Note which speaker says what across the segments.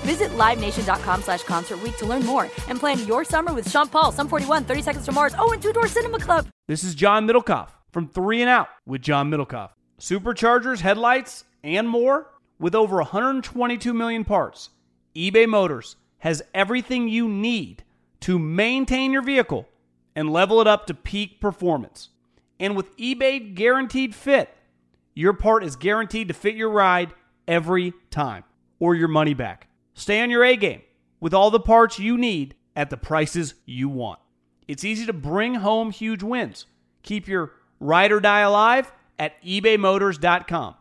Speaker 1: Visit LiveNation.com slash Concert to learn more and plan your summer with Sean Paul, Sum 41, 30 Seconds to Mars, oh, and Two Door Cinema Club.
Speaker 2: This is Jon Middlekauff from Three and Out with Jon Middlekauff. Superchargers, headlights, and more with over 122 million parts. eBay Motors has everything you need to maintain your vehicle and level it up to peak performance. And with eBay Guaranteed Fit, your part is guaranteed to fit your ride every time or your money back. Stay on your A game with all the parts you need at the prices you want. It's easy to bring home huge wins. Keep your ride or die alive at ebaymotors.com.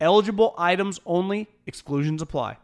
Speaker 2: Eligible items only, exclusions apply.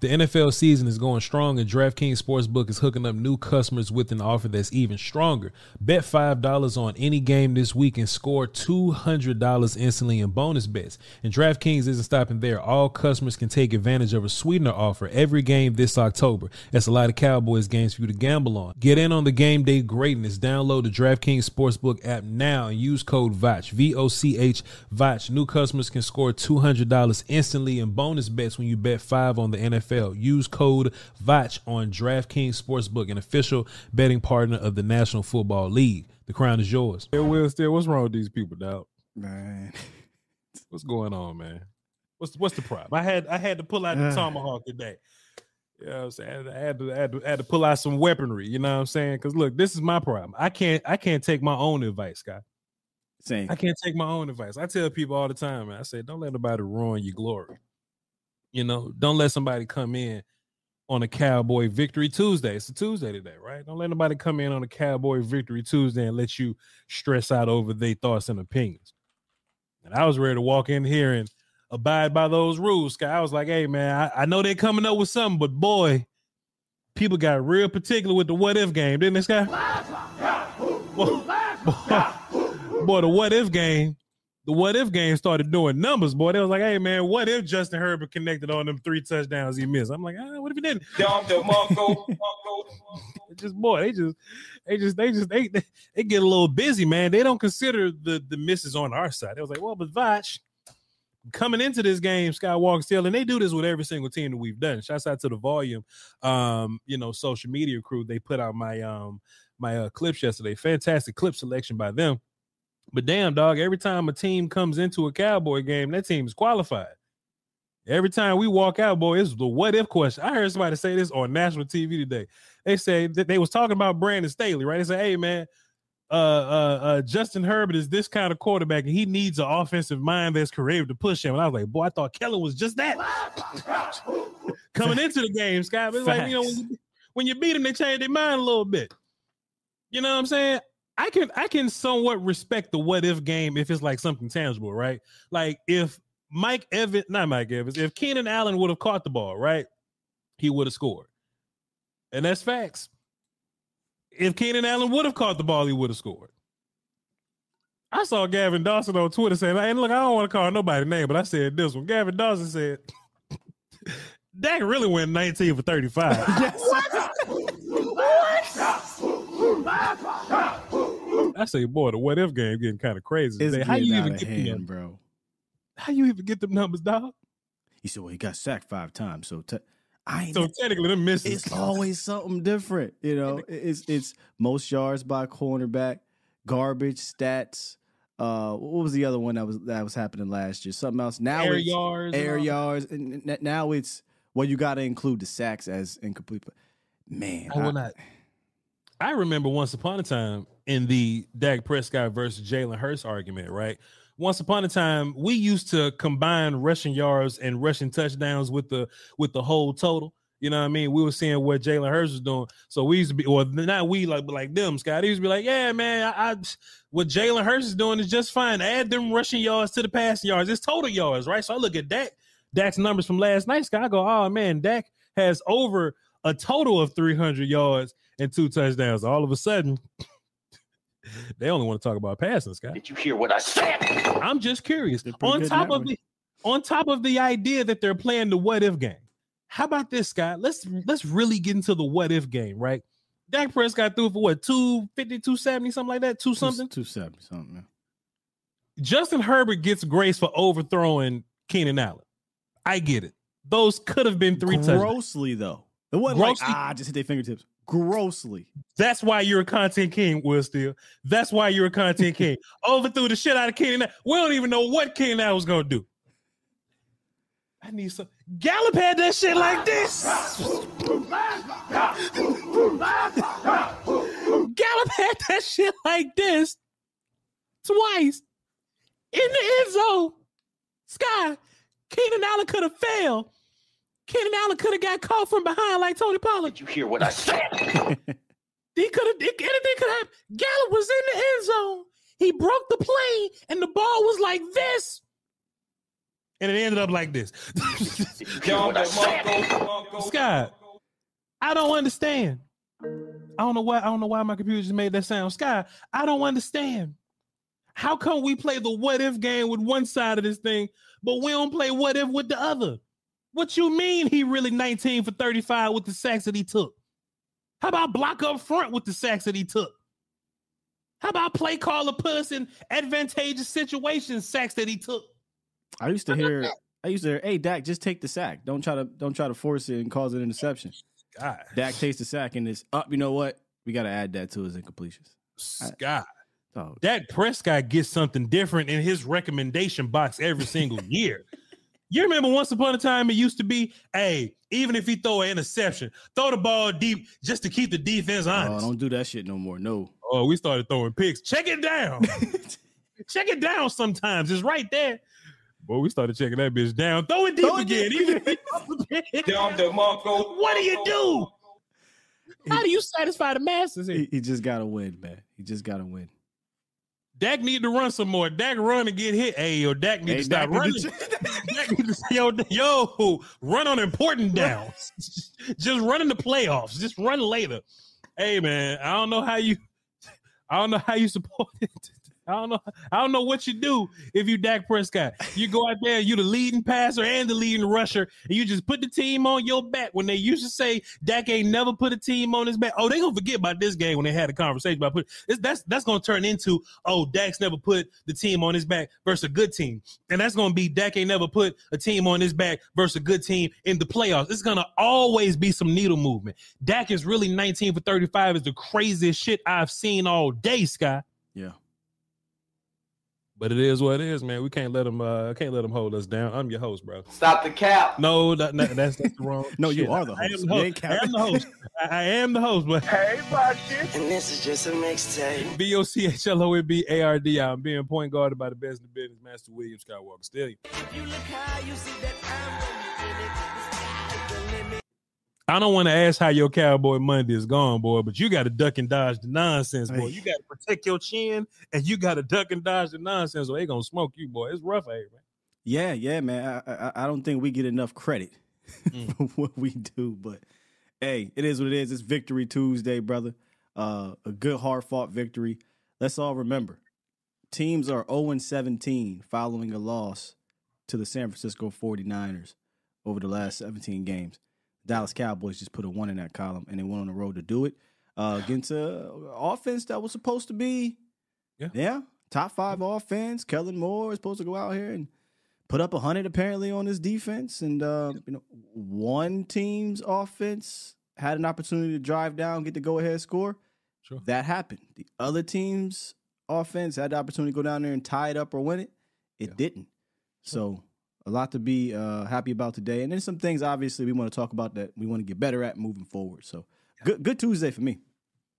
Speaker 3: The NFL season is going strong, and DraftKings Sportsbook is hooking up new customers with an offer that's even stronger. Bet $5 on any game this week and score $200 instantly in bonus bets. And DraftKings isn't stopping there. All customers can take advantage of a sweetener offer every game this October. That's a lot of Cowboys games for you to gamble on. Get in on the game day greatness. Download the DraftKings Sportsbook app now and use code VOCH, V O C H, VOCH. New customers can score $200 instantly in bonus bets when you bet 5 on the NFL. NFL. Use code VOCH on DraftKings Sportsbook, an official betting partner of the National Football League. The crown is yours.
Speaker 4: Hey, Will, still, what's wrong with these people, dog?
Speaker 5: Man,
Speaker 4: what's going on, man? What's what's the problem? I had I had to pull out the tomahawk today. You know what I'm saying? I had to, I had to, I had to pull out some weaponry. You know what I'm saying? Because look, this is my problem. I can't I can't take my own advice, guy.
Speaker 5: Same.
Speaker 4: I can't take my own advice. I tell people all the time, man. I say, don't let nobody ruin your glory. You know, don't let somebody come in on a Cowboy Victory Tuesday. It's a Tuesday today, right? Don't let nobody come in on a Cowboy Victory Tuesday and let you stress out over their thoughts and opinions. And I was ready to walk in here and abide by those rules. I was like, hey, man, I, I know they're coming up with something, but boy, people got real particular with the what if game, didn't this guy? Boy, boy, boy, the what if game the what if game started doing numbers, boy. They was like, hey man, what if Justin Herbert connected on them three touchdowns he missed? I'm like, ah, what if he didn't? just boy, they just they just they just they, they, they get a little busy, man. They don't consider the the misses on our side. They was like, well, but Voch coming into this game, Skywalker still, and they do this with every single team that we've done. Shouts out to the volume, um, you know, social media crew. They put out my um my uh, clips yesterday. Fantastic clip selection by them but damn, dog, every time a team comes into a Cowboy game, that team is qualified. Every time we walk out, boy, it's the what if question. I heard somebody say this on national TV today. They say that they was talking about Brandon Staley, right? They say, hey man, uh, uh, uh, Justin Herbert is this kind of quarterback, and he needs an offensive mind that's creative to push him. And I was like, boy, I thought Kellen was just that. Coming into the game, Scott, it's like you know when you, when you beat him, they change their mind a little bit. You know what I'm saying? I can I can somewhat respect the what if game if it's like something tangible, right? Like if Mike Evans, not Mike Evans, if Keenan Allen would have caught the ball, right, he would have scored, and that's facts. If Keenan Allen would have caught the ball, he would have scored. I saw Gavin Dawson on Twitter saying, "And look, I don't want to call nobody name, but I said this one." Gavin Dawson said, "Dak really went 19 for 35." I say, boy, the what if game getting kind of crazy.
Speaker 5: It's
Speaker 4: How you even
Speaker 5: get hand, bro?
Speaker 4: How you even get them numbers, dog?
Speaker 5: He said, "Well, he got sacked five times, so te- I ain't
Speaker 4: So technically, them misses.
Speaker 5: it's always something different. You know, it's it's most yards by cornerback, garbage stats. Uh, what was the other one that was that was happening last year? Something else. Now
Speaker 4: Air yards
Speaker 5: air
Speaker 4: that.
Speaker 5: yards, and now it's well, you got to include the sacks as incomplete. Man,
Speaker 4: I will
Speaker 5: I-
Speaker 4: not. I remember once upon a time in the Dak Prescott versus Jalen Hurts argument, right? Once upon a time, we used to combine rushing yards and rushing touchdowns with the with the whole total. You know what I mean? We were seeing what Jalen Hurts was doing. So we used to be, or not we like, but like them, Scott. He used to be like, yeah, man, I, I what Jalen Hurts is doing is just fine. Add them rushing yards to the passing yards. It's total yards, right? So I look at Dak, Dak's numbers from last night, Scott. I go, oh man, Dak has over a total of 300 yards and two touchdowns. All of a sudden, they only want to talk about passing, Scott.
Speaker 6: Did you hear what I said?
Speaker 4: I'm just curious. On top of the on top of the idea that they're playing the what if game. How about this, Scott? Let's let's really get into the what if game, right? Dak Prescott threw for what 250, 270, something like that, two something.
Speaker 5: Two seventy something. Man.
Speaker 4: Justin Herbert gets grace for overthrowing Keenan Allen. I get it. Those could have been three touchdowns.
Speaker 5: Grossly though, it wasn't
Speaker 4: Grossly-
Speaker 5: like ah, just hit their fingertips. Grossly.
Speaker 4: That's why you're a content king, Will Steele. That's why you're a content king. Overthrew the shit out of Keenan. We don't even know what Keenan Allen was gonna do. I need some. Gallup had that shit like this. Gallup had that shit like this twice in the end zone. Sky, Keenan Allen could have failed. Keenan Allen could have got caught from behind like Tony Pollard.
Speaker 6: Did you hear what I said?
Speaker 4: He could have anything could happen. Gallup was in the end zone. He broke the plane, and the ball was like this. And it ended up like this.
Speaker 6: Did you hear what I said?
Speaker 4: Scott, I don't understand. I don't know why. I don't know why my computer just made that sound. Scott, I don't understand. How come we play the what if game with one side of this thing, but we don't play what if with the other? What you mean he really 19 for 35 with the sacks that he took? How about block up front with the sacks that he took? How about play caller put us in advantageous situations, sacks that he took?
Speaker 5: I used to hear. I used to hear, "Hey Dak, just take the sack. Don't try to don't try to force it and cause an interception."
Speaker 4: God,
Speaker 5: Dak takes the sack and it's up. You know what? We got to add that to his incompletions.
Speaker 4: Scott.
Speaker 5: Oh,
Speaker 4: Dak Prescott gets something different in his recommendation box every single year. You remember once upon a time it used to be, hey, even if he throw an interception, throw the ball deep just to keep the defense
Speaker 5: oh,
Speaker 4: honest.
Speaker 5: oh, don't do that shit no more. No.
Speaker 4: Oh, we started throwing picks. Check it down. Check it down sometimes. It's right there. Boy, we started checking that bitch down. Throw it deep
Speaker 5: Throw it
Speaker 4: again.
Speaker 5: deep.
Speaker 4: Even if he throw the pick. What do you do? How do you satisfy the masses?
Speaker 5: He, he just got to win, man. He just got to win.
Speaker 4: Dak need to run some more. Dak run and get hit. Hey, yo, Dak need
Speaker 5: Hey,
Speaker 4: to stop running. Dak need to- yo, yo, run on important downs. Just run in the playoffs. Just run later. Hey, man, I don't know how you. I don't know how you support it. I don't know. I don't know what you do if you Dak Prescott. You go out there, you the leading passer and the leading rusher, and you just put the team on your back. When they used to say Dak ain't never put a team on his back, oh, they gonna forget about this game when they had a conversation about put. That's that's gonna turn into oh, Dak's never put the team on his back versus a good team, and that's gonna be Dak ain't never put a team on his back versus a good team in the playoffs. It's gonna always be some needle movement. Dak is really 19 for 35 is the craziest shit I've seen all day, Sky.
Speaker 5: Yeah.
Speaker 4: But it is what it is, man. We can't let them. Uh, can't let them hold us down. I'm your host, bro.
Speaker 6: Stop the cap.
Speaker 4: No, that, that- that's that's the wrong.
Speaker 5: No, you
Speaker 4: shit.
Speaker 5: are the
Speaker 4: I am
Speaker 5: host.
Speaker 4: the host. I am the host. I, I am the host. But hey budget.
Speaker 7: And this is just a mixtape.
Speaker 4: B O C H L O N B A R D. I'm being point guarded by the best in the business, Master William Skywalker. Still, I don't want to ask how your Cowboy Monday is gone, boy, but you got to duck and dodge the nonsense, boy. You got to protect your chin, and you got to duck and dodge the nonsense, or they gonna smoke you, boy. It's rough, man.
Speaker 5: Yeah, yeah, man. I, I, I don't think we get enough credit
Speaker 4: Mm.
Speaker 5: for what we do, but hey, it is what it is. It's Victory Tuesday, brother. Uh, a good, hard fought victory. Let's all remember teams are 0 17 following a loss to the San Francisco 49ers over the last 17 games. Dallas Cowboys just put a one in that column and they went on the road to do it uh, against a offense that was supposed to be,
Speaker 4: Yeah.
Speaker 5: yeah, top five offense. Kellen Moore is supposed to go out here and put up a hundred apparently on his defense, and uh, you know, one team's offense had an opportunity to drive down, get the go ahead score.
Speaker 4: Sure.
Speaker 5: That happened. The other team's offense had the opportunity to go down there and tie it up or win it. It
Speaker 4: Yeah.
Speaker 5: didn't. So a lot to be uh, happy about today, and then some things obviously we want to talk about that we want to get better at moving forward. So good, good Tuesday for me.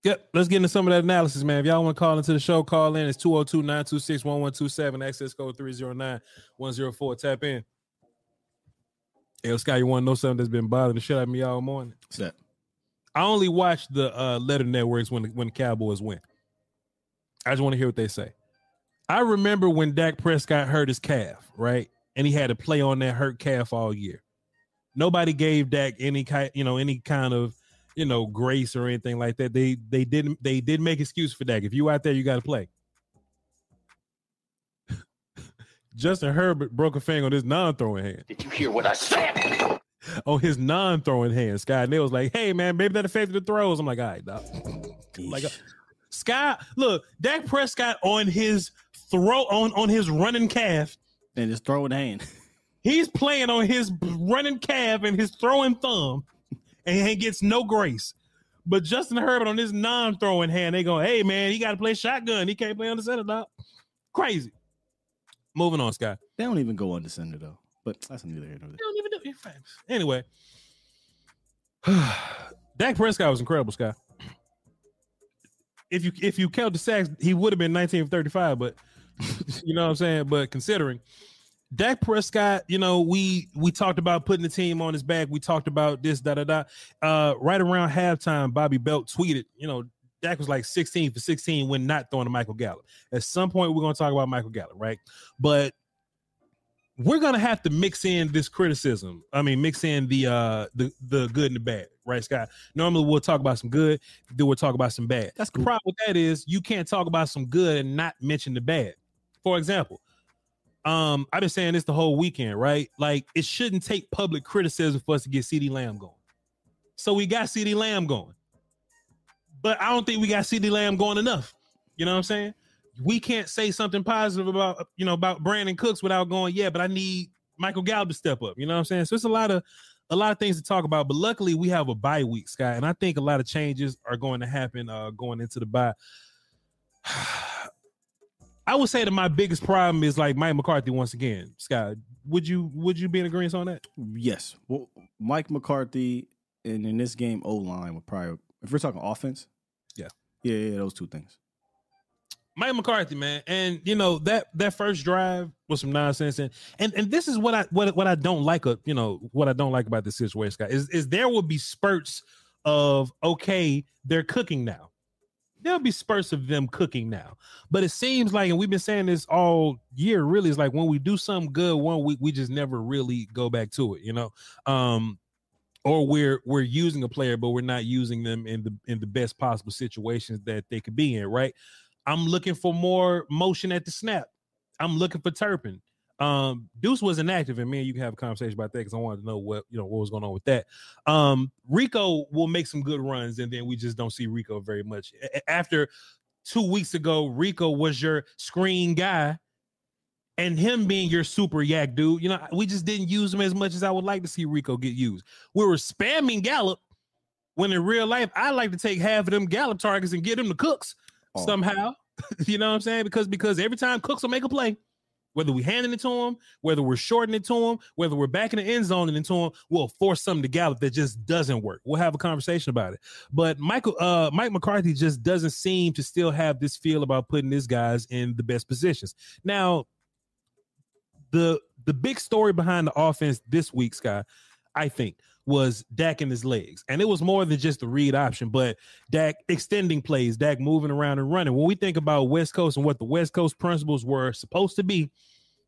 Speaker 4: Yep. Let's get into some of that analysis, man. If y'all want to call into the show, call in. It's 202 926 1127. Access code 309 104. Tap in. Hey, Scott, you want to know something that's been bothering the shit out of me all morning?
Speaker 5: What's that?
Speaker 4: I only watch the uh, letter networks when the, when the Cowboys win. I just want to hear what they say. I remember when Dak Prescott hurt his calf, right? And he had to play on that hurt calf all year. Nobody gave Dak any kind, you know, any kind of, you know, grace or anything like that. They they didn't they did make excuse for Dak. If you out there, you got to play. Justin Herbert broke a finger on his non-throwing hand.
Speaker 6: Did you hear what I said?
Speaker 4: On his non-throwing hand, Scott. And they was like, "Hey, man, maybe that affected the throws." I'm like, "All right, dog." like, uh, Scott, look, Dak Prescott on his throw on on his running calf.
Speaker 5: And just throw it hand.
Speaker 4: He's playing on his running calf and his throwing thumb, and he gets no grace. But Justin Herbert on his non-throwing hand, they go, "Hey, man, he got to play shotgun. He can't play on the center, dog." Crazy. Moving on, Scott.
Speaker 5: They don't even go on the center though. But that's neither here nor there.
Speaker 4: They don't even do it. Anyway, Dak Prescott was incredible, Scott. If you if you count the sacks, he would have been 19 of 35, but you know what I'm saying. But considering Dak Prescott, you know, we we talked about putting the team on his back. We talked about this, da da da. Uh, right around halftime, Bobby Belt tweeted, you know, Dak was like 16 for 16 when not throwing to Michael Gallup. At some point, we're gonna talk about Michael Gallup, right? But we're gonna have to mix in this criticism. I mean, mix in the uh the the good and the bad, right, Scott? Normally we'll talk about some good, then we'll talk about some bad.
Speaker 5: That's
Speaker 4: the problem with that is you can't talk about some good and not mention the bad. For example, um, I've been saying this the whole weekend, right? Like it shouldn't take public criticism for us to get CeeDee Lamb going. So we got CeeDee Lamb going. But I don't think we got CeeDee Lamb going enough. You know what I'm saying? We can't say something positive about you know about Brandin Cooks without going, yeah, but I need Michael Gallup to step up. You know what I'm saying? So it's a lot of a lot of things to talk about. But luckily we have a bye week, Sky, and I think a lot of changes are going to happen uh going into the bye. I would say that my biggest problem is like Mike McCarthy once again. Scott, would you would you be in agreement on that?
Speaker 5: Yes. Well, Mike McCarthy and in this game O line would probably if we're talking offense.
Speaker 4: Yeah.
Speaker 5: Yeah, yeah, those two things.
Speaker 4: Mike McCarthy, man, and you know that that first drive was some nonsense, and and and this is what I what what I don't like, uh, you know, what I don't like about this situation, Scott, is is there will be spurts of okay, they're cooking now. There'll be spurts of them cooking now, but it seems like, and we've been saying this all year, really, is like when we do something good one week, we just never really go back to it, you know. Um, or we're we're using a player, but we're not using them in the in the best possible situations that they could be in, right? I'm looking for more motion at the snap. I'm looking for Turpin. Um, Deuce was inactive, and me and you can have a conversation about that because I wanted to know what you know what was going on with that. Um, Rico will make some good runs, and then we just don't see Rico very much. A- After two weeks ago, Rico was your screen guy, and him being your super YAC dude. You know, we just didn't use him as much as I would like to see Rico get used. We were spamming Gallup when in real life I like to take half of them Gallup targets and get them to Cooks
Speaker 5: Oh.
Speaker 4: somehow. you know what I'm saying? Because because every time Cooks will make a play, whether we handing it to him, whether we're shorting it to him, whether we're back in the end zone and into him, we'll force something to Gallup that just doesn't work. We'll have a conversation about it. But Michael, uh, Mike McCarthy just doesn't seem to still have this feel about putting his guys in the best positions. Now, the the big story behind the offense this week, Sky, I think, was Dak and his legs. And it was more than just the read option, but Dak extending plays, Dak moving around and running. When we think about West Coast and what the West Coast principles were supposed to be,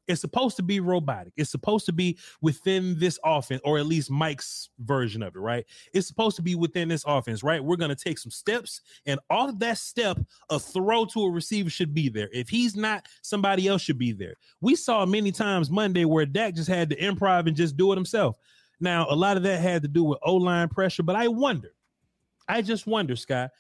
Speaker 4: it's supposed to be robotic. It's supposed to be within this offense, or at least Mike's version of it, right? It's supposed to be within this offense, right? We're going to take some steps, and all of that step, a throw to a receiver should be there. If he's not, somebody else should be there. We saw many times Monday where Dak just had to improv and just do it himself. Now, a lot of that had to do with O line pressure, but I wonder, I just wonder, Scott,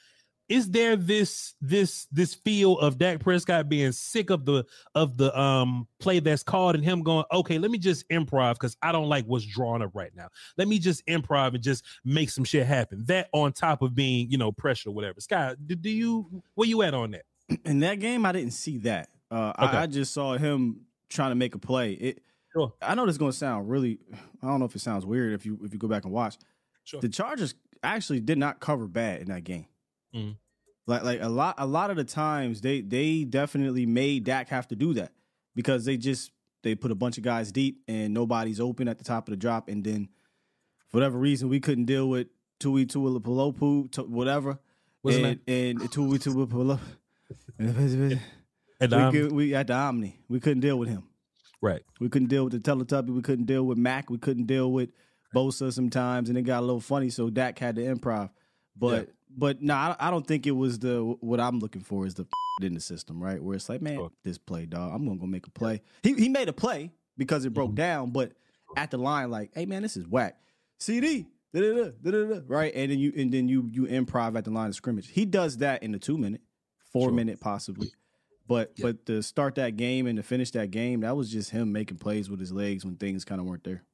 Speaker 4: is there this this this feel of Dak Prescott being sick of the of the um play that's called and him going, okay, let me just improv because I don't like what's drawn up right now. Let me just improv and just make some shit happen. That on top of being, you know, pressure or whatever. Scott, do, do you where you at on that?
Speaker 5: In that game, I didn't see that. Uh,
Speaker 4: Okay.
Speaker 5: I, I just saw him trying to make a play. It.
Speaker 4: Sure.
Speaker 5: I know this is going to sound really. I don't know if it sounds weird if you if you go back and watch.
Speaker 4: Sure.
Speaker 5: The Chargers actually did not cover bad in that game.
Speaker 4: Mhm.
Speaker 5: Like like a lot a lot of the times they they definitely made Dak have to do that because they just they put a bunch of guys deep and nobody's open at the top of the drop and then for whatever reason we couldn't deal with Tui Tuipulotu to whatever and and Tui
Speaker 4: the
Speaker 5: we, could, we at the Omni we couldn't deal with him
Speaker 4: right.
Speaker 5: we couldn't deal with the Teletubby we couldn't deal with Mack we couldn't deal with Bosa sometimes and it got a little funny so Dak had to improv but but no I, I don't think it was the what I'm looking for is the in the system, right? Where it's like, man,
Speaker 4: Sure.
Speaker 5: this play, dog. I'm gonna go make a play. He he made a play because it broke
Speaker 4: Mm-hmm.
Speaker 5: down, but at the line, like, hey man, this is whack. CeeDee, da-da-da, da-da-da, right? And then you and then you you improv at the line of scrimmage. He does that in the two minute, four
Speaker 4: Sure.
Speaker 5: minute possibly. But but to start that game and to finish that game, that was just him making plays with his legs when things kind of weren't there.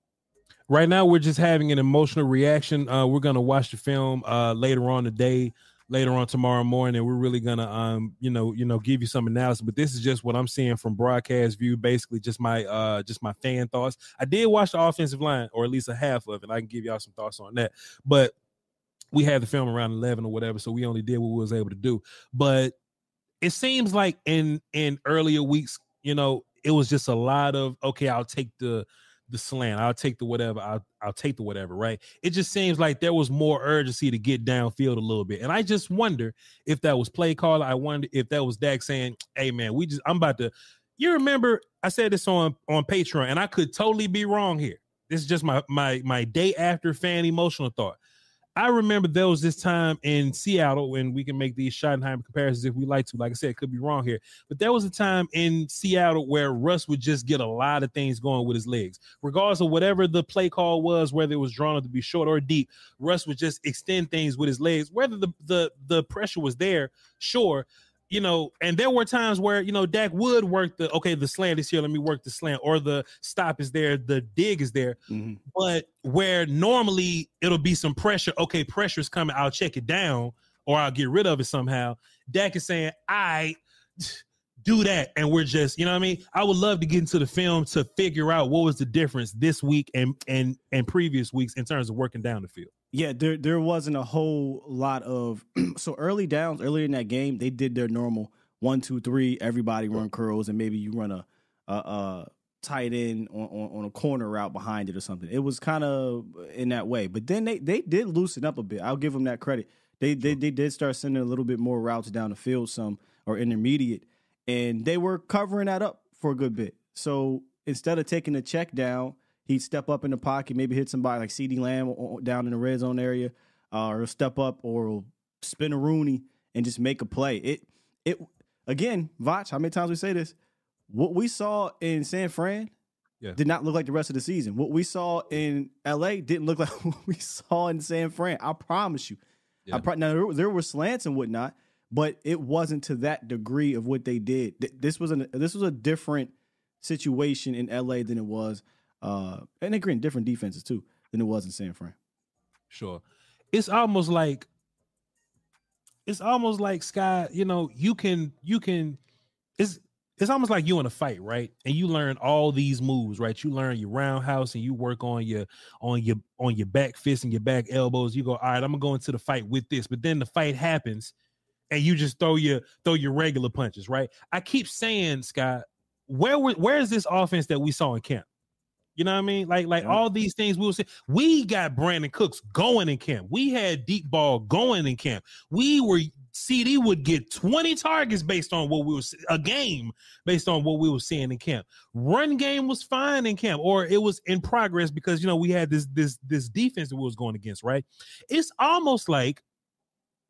Speaker 4: Right now, we're just having an emotional reaction. Uh, we're gonna watch the film uh, later on today, later on tomorrow morning. and We're really gonna, um, you know, you know, give you some analysis. But this is just what I'm seeing from broadcast view. Basically, just my, uh, just my fan thoughts. I did watch the offensive line, or at least a half of it. I can give y'all some thoughts on that. But we had the film around 11 or whatever, so we only did what we was able to do. But it seems like in in earlier weeks, you know, it was just a lot of okay, I'll take the the slant, I'll take the whatever, I'll I'll take the whatever, right? It just seems like there was more urgency to get downfield a little bit. And I just wonder if that was play call. I wonder if that was Dak saying, Hey man, we just I'm about to you remember I said this on on Patreon, and I could totally be wrong here. This is just my my my day after fan emotional thought. I remember there was this time in Seattle when we can make these Schottenheimer comparisons if we like to. Like I said, could be wrong here, but there was a time in Seattle where Russ would just get a lot of things going with his legs, regardless of whatever the play call was, whether it was drawn up to be short or deep. Russ would just extend things with his legs, whether the the the pressure was there, sure. You know, and there were times where you know Dak would work the okay, the slant is here, let me work the slant, or the stop is there, the dig is there mm-hmm. but where normally it'll be some pressure. Okay, pressure's coming. I'll check it down or I'll get rid of it somehow. Dak is saying, I do that. And we're just, you know what I mean? I would love to get into the film to figure out what was the difference this week and and and previous weeks in terms of working down the field.
Speaker 5: Yeah, there there wasn't a whole lot of so early downs earlier in that game. They did their normal one, two, three. Everybody run curls, and maybe you run a a, a tight end on, on on a corner route behind it or something. It was kind of in that way. But then they they did loosen up a bit. I'll give them that credit. They they they did start sending a little bit more routes down the field, some or intermediate, and they were covering that up for a good bit. So instead of taking the check down, he'd step up in the pocket, maybe hit somebody like CeeDee Lamb down in the red zone area, uh, or step up or spin a Rooney and just make a play. It it again, Voch. How many times we say this? What we saw in San Fran
Speaker 4: Yeah.
Speaker 5: did not look like the rest of the season. What we saw in L.A. didn't look like what we saw in San Fran. I promise you. I pro- now there, there were slants and whatnot, but it wasn't to that degree of what they did. Th- This was an this was a different situation in LA than it was, uh, and they're again, different defenses too than it was in San Fran.
Speaker 4: Sure. It's almost like it's almost like Sky, you know, you can you can it's it's almost like you in a fight, right? And you learn all these moves, right? You learn your roundhouse and you work on your on your on your back fist and your back elbows. You go, all right, I'm gonna go into the fight with this, but then the fight happens and you just throw your throw your regular punches, right? I keep saying, Scott, where where is this offense that we saw in camp? You know what I mean? Like like
Speaker 5: Yeah.
Speaker 4: all these things we will say. We got Brandin Cooks going in camp. We had deep ball going in camp. We were CeeDee would get 20 targets based on what we were a game based on what we were seeing in camp. Run game was fine in camp, or it was in progress because you know we had this this this defense that we was going against, right? It's almost like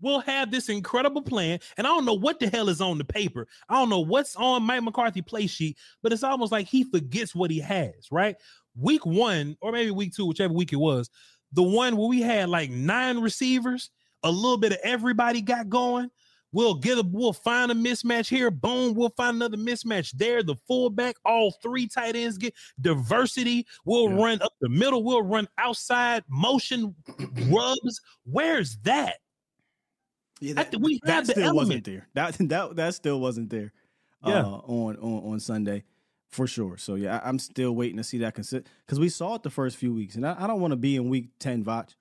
Speaker 4: we'll have this incredible plan, and I don't know what the hell is on the paper. I don't know what's on Mike McCarthy play sheet, but it's almost like he forgets what he has, right? Week one, or maybe week two, whichever week it was, the one where we had like nine receivers, a little bit of everybody got going. We'll get a we'll find a mismatch here. Boom, we'll find another mismatch there. The fullback, all three tight ends get diversity. We'll
Speaker 5: Yeah.
Speaker 4: run up the middle, we'll run outside motion rubs. Where's that?
Speaker 5: Yeah,
Speaker 4: I think we the
Speaker 5: still wasn't
Speaker 4: element.
Speaker 5: there. That that that still wasn't there.
Speaker 4: Yeah.
Speaker 5: uh, on on on Sunday for sure. So yeah, I, I'm still waiting to see that because we saw it the first few weeks, and I, I don't want to be in week ten, Voch,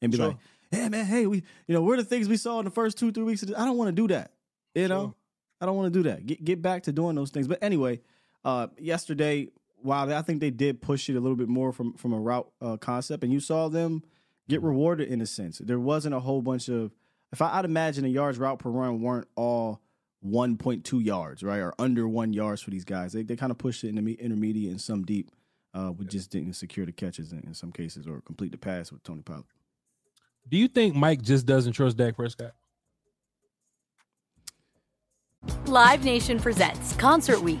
Speaker 5: and be
Speaker 4: Sure.
Speaker 5: like, hey man, hey, we, you know, we're the things we saw in the first two, three weeks. I don't want to do that. You know, sure. I don't want to do that. Get get back to doing those things. But anyway, uh, yesterday, wow, I think they did push it a little bit more from from a route uh, concept, and you saw them get mm-hmm. rewarded in a sense. There wasn't a whole bunch of. If I, would imagine the yards route per run weren't all 1.2 yards, right, or under one yards for these guys. They they kind of pushed it in the intermediate and some deep. Uh, we just didn't secure the catches in, in some cases or complete the pass with Tony Pollard.
Speaker 4: Do you think Mike just doesn't trust Dak Prescott?
Speaker 1: Live Nation presents Concert Week.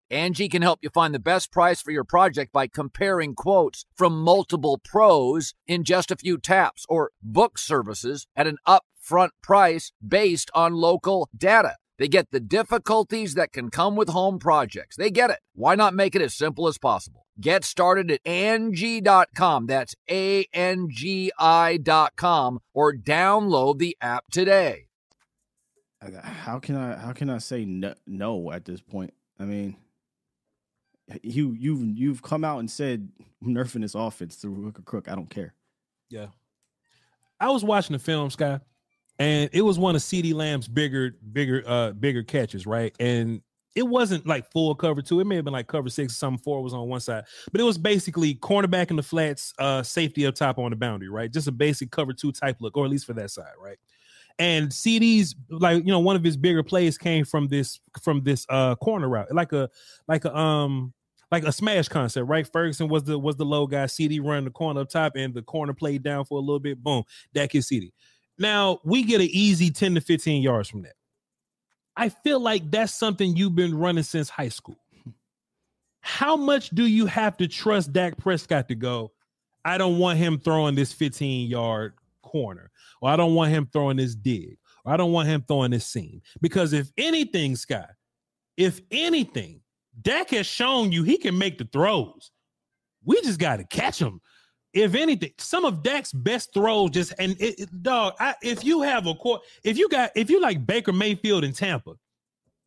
Speaker 8: Angie can help you find the best price for your project by comparing quotes from multiple pros in just a few taps or book services at an upfront price based on local data. They get the difficulties that can come with home projects. They get it. Why not make it as simple as possible? Get started at Angie.com. That's A N G I.com or download the app today.
Speaker 5: How can I how can I say no, no at this point? I mean, you you've you've come out and said nerfing this offense through hook or crook. I don't care.
Speaker 4: Yeah, I was watching the film, Sky, and it was one of CeeDee Lamb's bigger, bigger, uh, bigger catches, right? And it wasn't like full cover two. It may have been like cover six or something. Four was on one side, but it was basically cornerback in the flats, uh, safety up top on the boundary, right? Just a basic cover two type look, or at least for that side, right? And CeeDee's like you know one of his bigger plays came from this from this uh corner route, like a like a um like a smash concept, right? Ferguson was the was the low guy. CeeDee running the corner up top, and the corner played down for a little bit. Boom, that is CeeDee. Now we get an easy 10 to 15 yards from that. I feel like that's something you've been running since high school. How much do you have to trust Dak Prescott to go? I don't want him throwing this 15 yard corner, or I don't want him throwing this dig, or I don't want him throwing this seam. Because if anything, Scott, if anything, Dak has shown you he can make the throws. We just got to catch him. If anything, some of Dak's best throws just and it, it, dog. I, if you have a court, if you got if you like Baker Mayfield in Tampa,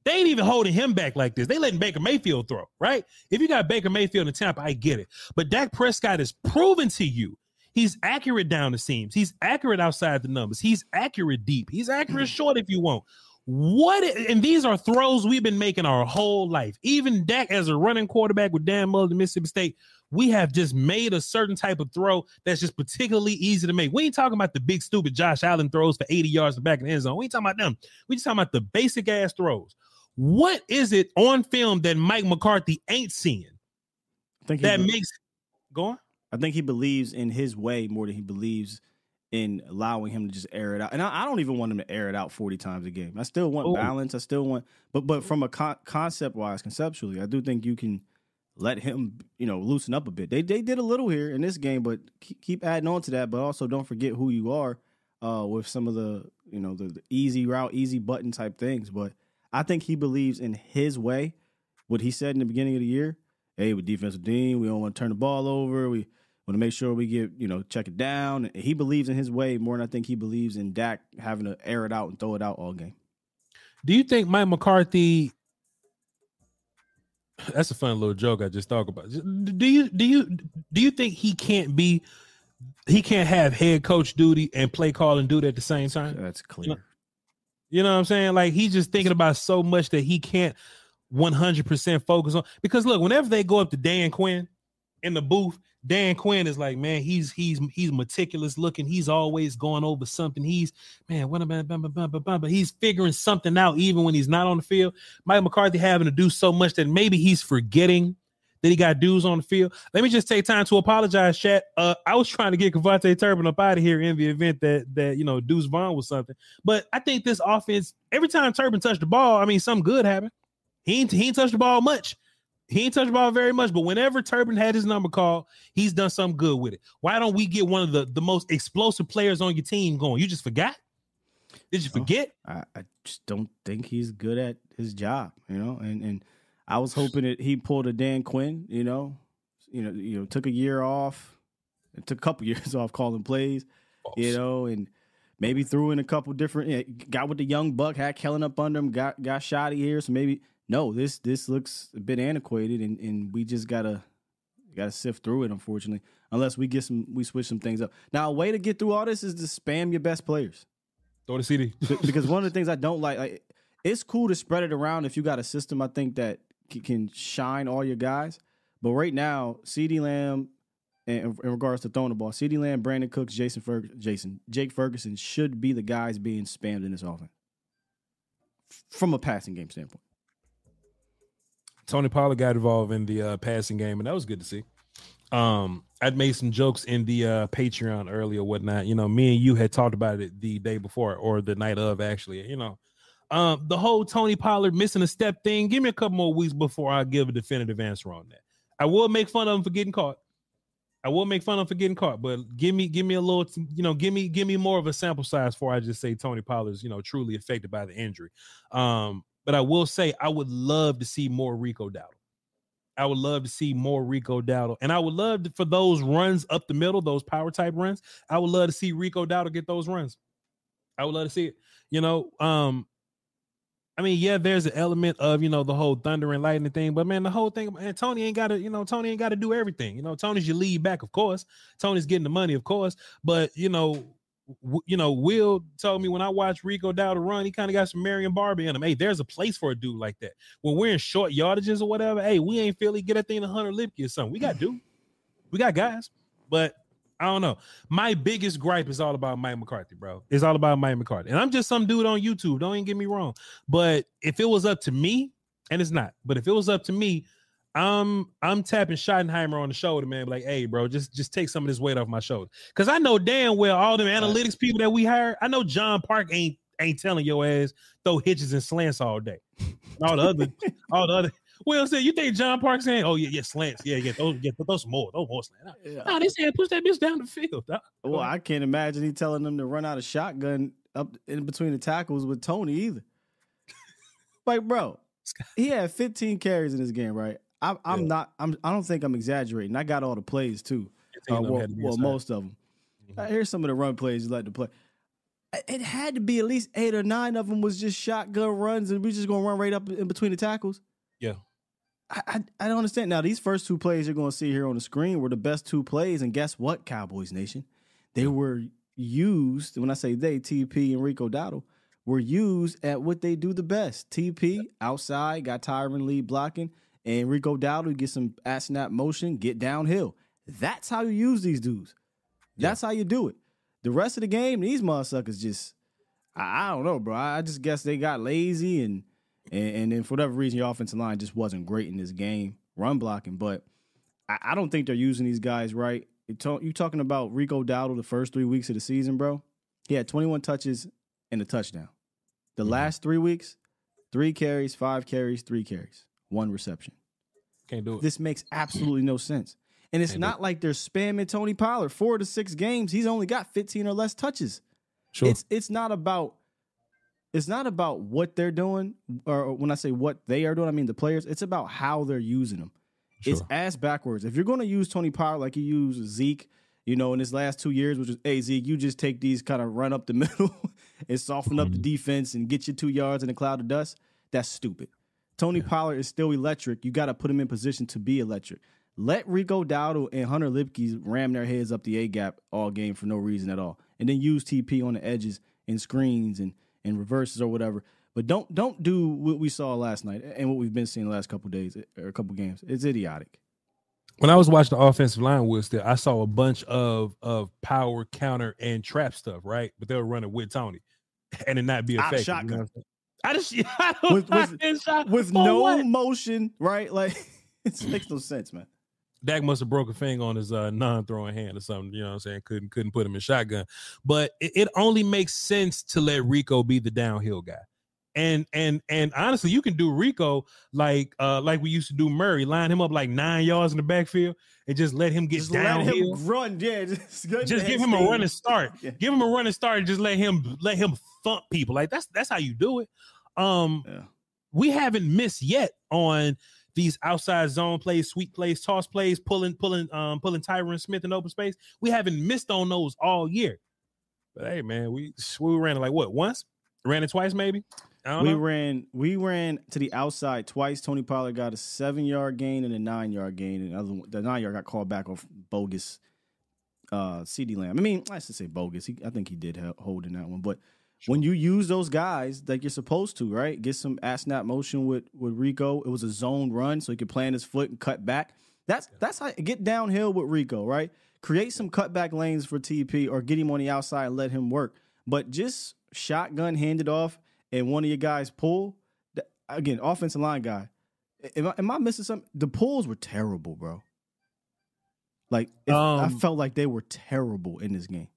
Speaker 4: they ain't even holding him back like this. They letting Baker Mayfield throw, right? If you got Baker Mayfield in Tampa, I get it. But Dak Prescott has proven to you he's accurate down the seams. He's accurate outside the numbers. He's accurate deep. He's accurate mm-hmm. short if you want. What and these are throws we've been making our whole life. Even Dak as a running quarterback with Dan Mullen, Mississippi State, we have just made a certain type of throw that's just particularly easy to make. We ain't talking about the big stupid Josh Allen throws for 80 yards in the back of the end zone. We ain't talking about them. We just talking about the basic ass throws. What is it on film that Mike McCarthy ain't seeing
Speaker 5: I think
Speaker 4: that makes go on?
Speaker 5: I think he believes in his way more than he believes in allowing him to just air it out. And I, I don't even want him to air it out 40 times a game. I still want
Speaker 4: Ooh.
Speaker 5: balance. I still want, but but from a con- concept wise, conceptually, I do think you can let him, you know, loosen up a bit. They they did a little here in this game, but keep, adding on to that. But also don't forget who you are uh, with some of the, you know, the, the easy route, easy button type things. But I think he believes in his way. What he said in the beginning of the year, hey, with defensive dean, we don't want to turn the ball over. We want to make sure we get, you know, check it down. He believes in his way more than I think he believes in Dak having to air it out and throw it out all game.
Speaker 4: Do you think Mike McCarthy? That's a fun little joke I just thought about. Do you do you do you think he can't be? He can't have head coach duty and play call calling duty at the same time.
Speaker 5: That's clear.
Speaker 4: You know, you know what I'm saying? Like he's just thinking about so much that he can't 100% focus on. Because look, whenever they go up to Dan Quinn in the booth, Dan Quinn is like, man, he's he's he's meticulous looking. He's always going over something. He's man, what about but he's figuring something out even when he's not on the field. Mike McCarthy having to do so much that maybe he's forgetting that he got dudes on the field. Let me just take time to apologize, chat. Uh, I was trying to get KaVontae Turpin up out of here in the event that that you know Deuce Vaughn was something. But I think this offense, every time Turpin touched the ball, I mean, something good happened. He ain't, he ain't touched the ball much. He ain't touched ball very much, but whenever Turpin had his number called, he's done something good with it. Why don't we get one of the, the most explosive players on your team going? You just forgot? Did you forget?
Speaker 5: I, I just don't think he's good at his job, you know. And and I was hoping that he pulled a Dan Quinn, you know, you know, you know, took a year off, took a couple years off calling plays, you know, and maybe threw in a couple different. You know, got with the young buck, had Kellen up under him, got got shotty here, so maybe no, this this looks a bit antiquated, and, and we just gotta gotta sift through it. Unfortunately, unless we get some, we switch some things up. Now, a way to get through all this is to spam your best players.
Speaker 4: Throw the CeeDee
Speaker 5: because one of the things I don't like, like, it's cool to spread it around if you got a system. I think that can shine all your guys. But right now, CeeDee Lamb, in, in regards to throwing the ball, CeeDee Lamb, Brandin Cooks, Jason Ferg- Jason, Jake Ferguson should be the guys being spammed in this offense from a passing game standpoint.
Speaker 4: Tony Pollard got involved in the uh, passing game, and that was good to see. Um, I'd made some jokes in the uh, Patreon earlier, whatnot. You know, me and you had talked about it the day before or the night of, actually. You know, um, the whole Tony Pollard missing a step thing. Give me a couple more weeks before I give a definitive answer on that. I will make fun of him for getting caught. I will make fun of him for getting caught, but give me give me a little, you know, give me give me more of a sample size before I just say Tony Pollard's, you know, truly affected by the injury. Um, but I will say I would love to see more Rico Dowdle. I would love to see more Rico Dowdle, and I would love to, for those runs up the middle, those power type runs. I would love to see Rico Dowdle get those runs. I would love to see it. You know, um, I mean, yeah, there's an element of you know the whole thunder and lightning thing, but man, the whole thing, and Tony ain't got to, you know, Tony ain't got to do everything. You know, Tony's your lead back, of course. Tony's getting the money, of course, but you know, you know, Will told me when I watched Rico Dowdle run, he kind of got some Marion Barber in him. Hey, there's a place for a dude like that. When we're in short yardages or whatever, hey, we ain't Philly, get that thing to Hunter Lipke or something. We got dude, we got guys, but I don't know. My biggest gripe is all about Mike McCarthy, bro. It's all about Mike McCarthy. And I'm just some dude on YouTube. Don't even get me wrong. But if it was up to me, and it's not, but if it was up to me, I'm I'm tapping Schottenheimer on the shoulder, man. Like, hey, bro, just just take some of this weight off my shoulder. Cause I know damn well all them analytics people that we hired, I know John Park ain't ain't telling your ass throw hitches and slants all day. All the other, all the other Will said, "You think John Park saying, oh yeah, yeah, slants, yeah, yeah, those, yeah, throw some more, those more slants." Yeah. No, they said push that bitch down the field.
Speaker 5: Well, I can't imagine he telling them to run out of shotgun up in between the tackles with Tony either. like, bro, he had 15 carries in this game, right? I, I'm yeah. not. I'm. I don't think I'm exaggerating. I got all the plays too. Uh, well, well most of them. Mm-hmm. Uh, here's some of the run plays you like to play. It had to be at least eight or nine of them was just shotgun runs, and we just gonna run right up in between the tackles.
Speaker 4: Yeah.
Speaker 5: I, I, I don't understand. Now, these first two plays you're going to see here on the screen were the best two plays. And guess what, Cowboys Nation? They were used, when I say they, TP and Rico Dowdle, were used at what they do the best. TP outside, got Tyron Lee blocking, and Rico Dowdle get some at snap motion, get downhill. That's how you use these dudes. That's how you do it. The rest of the game, these motherfuckers just I, I don't know, bro. I just guess they got lazy and and, and then for whatever reason your offensive line just wasn't great in this game, run blocking. But I, I don't think they're using these guys right. You talking about Rico Dowdle the first three weeks of the season, bro? He had 21 touches and a touchdown. The
Speaker 4: Mm-hmm.
Speaker 5: last three weeks, three carries, five carries, three carries, one reception.
Speaker 4: Can't do it.
Speaker 5: This makes absolutely no sense. And it's
Speaker 4: Can't
Speaker 5: not like they're spamming Tony Pollard. Four to six games, he's only got 15 or less touches.
Speaker 4: Sure.
Speaker 5: It's it's not about it's not about what they're doing, or when I say what they are doing, I mean the players. It's about how they're using them. It's ass backwards. If you're going to use Tony Pollard like you use Zeke, you know, in his last two years, which is, hey Zeke, you just take these kind of run up the middle and soften up the mm-hmm. defense and get you two yards in a cloud of dust. That's stupid. Tony Pollard is still electric. You got to put him in position to be electric. Let Rico Dowdle and Hunter Luepke ram their heads up the A gap all game for no reason at all, and then use TP on the edges and screens and and reverses or whatever. But don't don't do what we saw last night and what we've been seeing the last couple days or a couple games. It's idiotic.
Speaker 4: when I was watching the offensive line with still, I saw a bunch of of power counter and trap stuff, right? But they were running with Tony, and it not be effective. you know
Speaker 5: shotgun.
Speaker 4: what I'm saying? I just I don't
Speaker 5: With- with-
Speaker 4: shot-
Speaker 5: With no
Speaker 4: what?
Speaker 5: motion, right? Like it makes no sense, man.
Speaker 4: Dak must have broke a finger on his uh, non-throwing hand or something. You know what I'm saying? Couldn't couldn't put him in shotgun. But it, it only makes sense to let Rico be the downhill guy. And and and honestly, you can do Rico like uh like we used to do Murray, line him up like nine yards in the backfield and just let him get
Speaker 5: Just let
Speaker 4: downhill.
Speaker 5: him run, yeah. Just,
Speaker 4: just give him a running start.
Speaker 5: Yeah.
Speaker 4: Give him a running start and just let him let him thump people. Like that's that's how you do it. Um
Speaker 5: Yeah.
Speaker 4: we haven't missed yet on these outside zone plays, sweet plays, toss plays, pulling, pulling, um, pulling Tyron Smith in open space. We haven't missed on those all year. But hey, man, we we ran it like what once? Ran it twice, maybe.
Speaker 5: We
Speaker 4: know.
Speaker 5: ran we ran to the outside twice. Tony Pollard got a seven yard gain and a nine yard gain, and the other the nine yard got called back off bogus uh CeeDee Lamb. I mean, I should say bogus. He, I think he did hold in that one, but when you use those guys like you're supposed to, right? Get some at snap motion with with Rico. It was a zone run, so he could plant his foot and cut back. That's that's how get downhill with Rico, right? Create some cutback lanes for TP or get him on the outside and let him work. But just shotgun handed off and one of your guys pull. Again, offensive line guy. Am I, am I missing something? The pulls were terrible, bro. Like it- I
Speaker 4: Um,
Speaker 5: felt like they were terrible in this game.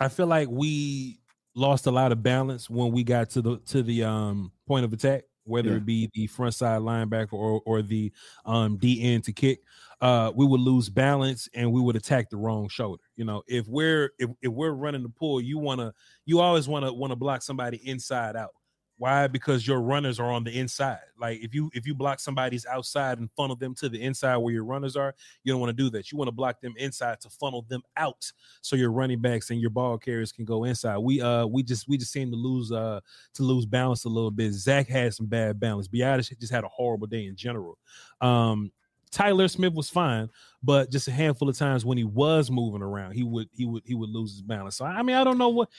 Speaker 4: I feel like we lost a lot of balance when we got to the to the um point of attack, whether
Speaker 5: Yeah.
Speaker 4: it be the front side linebacker or or the um D end to kick. Uh, we would lose balance and we would attack the wrong shoulder. You know, if we're if, if we're running the pull, you wanna you always wanna wanna block somebody inside out. Why? Because your runners are on the inside. Like if you if you block somebody's outside and funnel them to the inside where your runners are, you don't want to do that. You want to block them inside to funnel them out so your running backs and your ball carriers can go inside. We uh we just we just seem to lose uh to lose balance a little bit. Zach had some bad balance. Biadasz just had a horrible day in general. Um Tyler Smith was fine, but just a handful of times when he was moving around, he would he would he would lose his balance. So I mean, I don't know what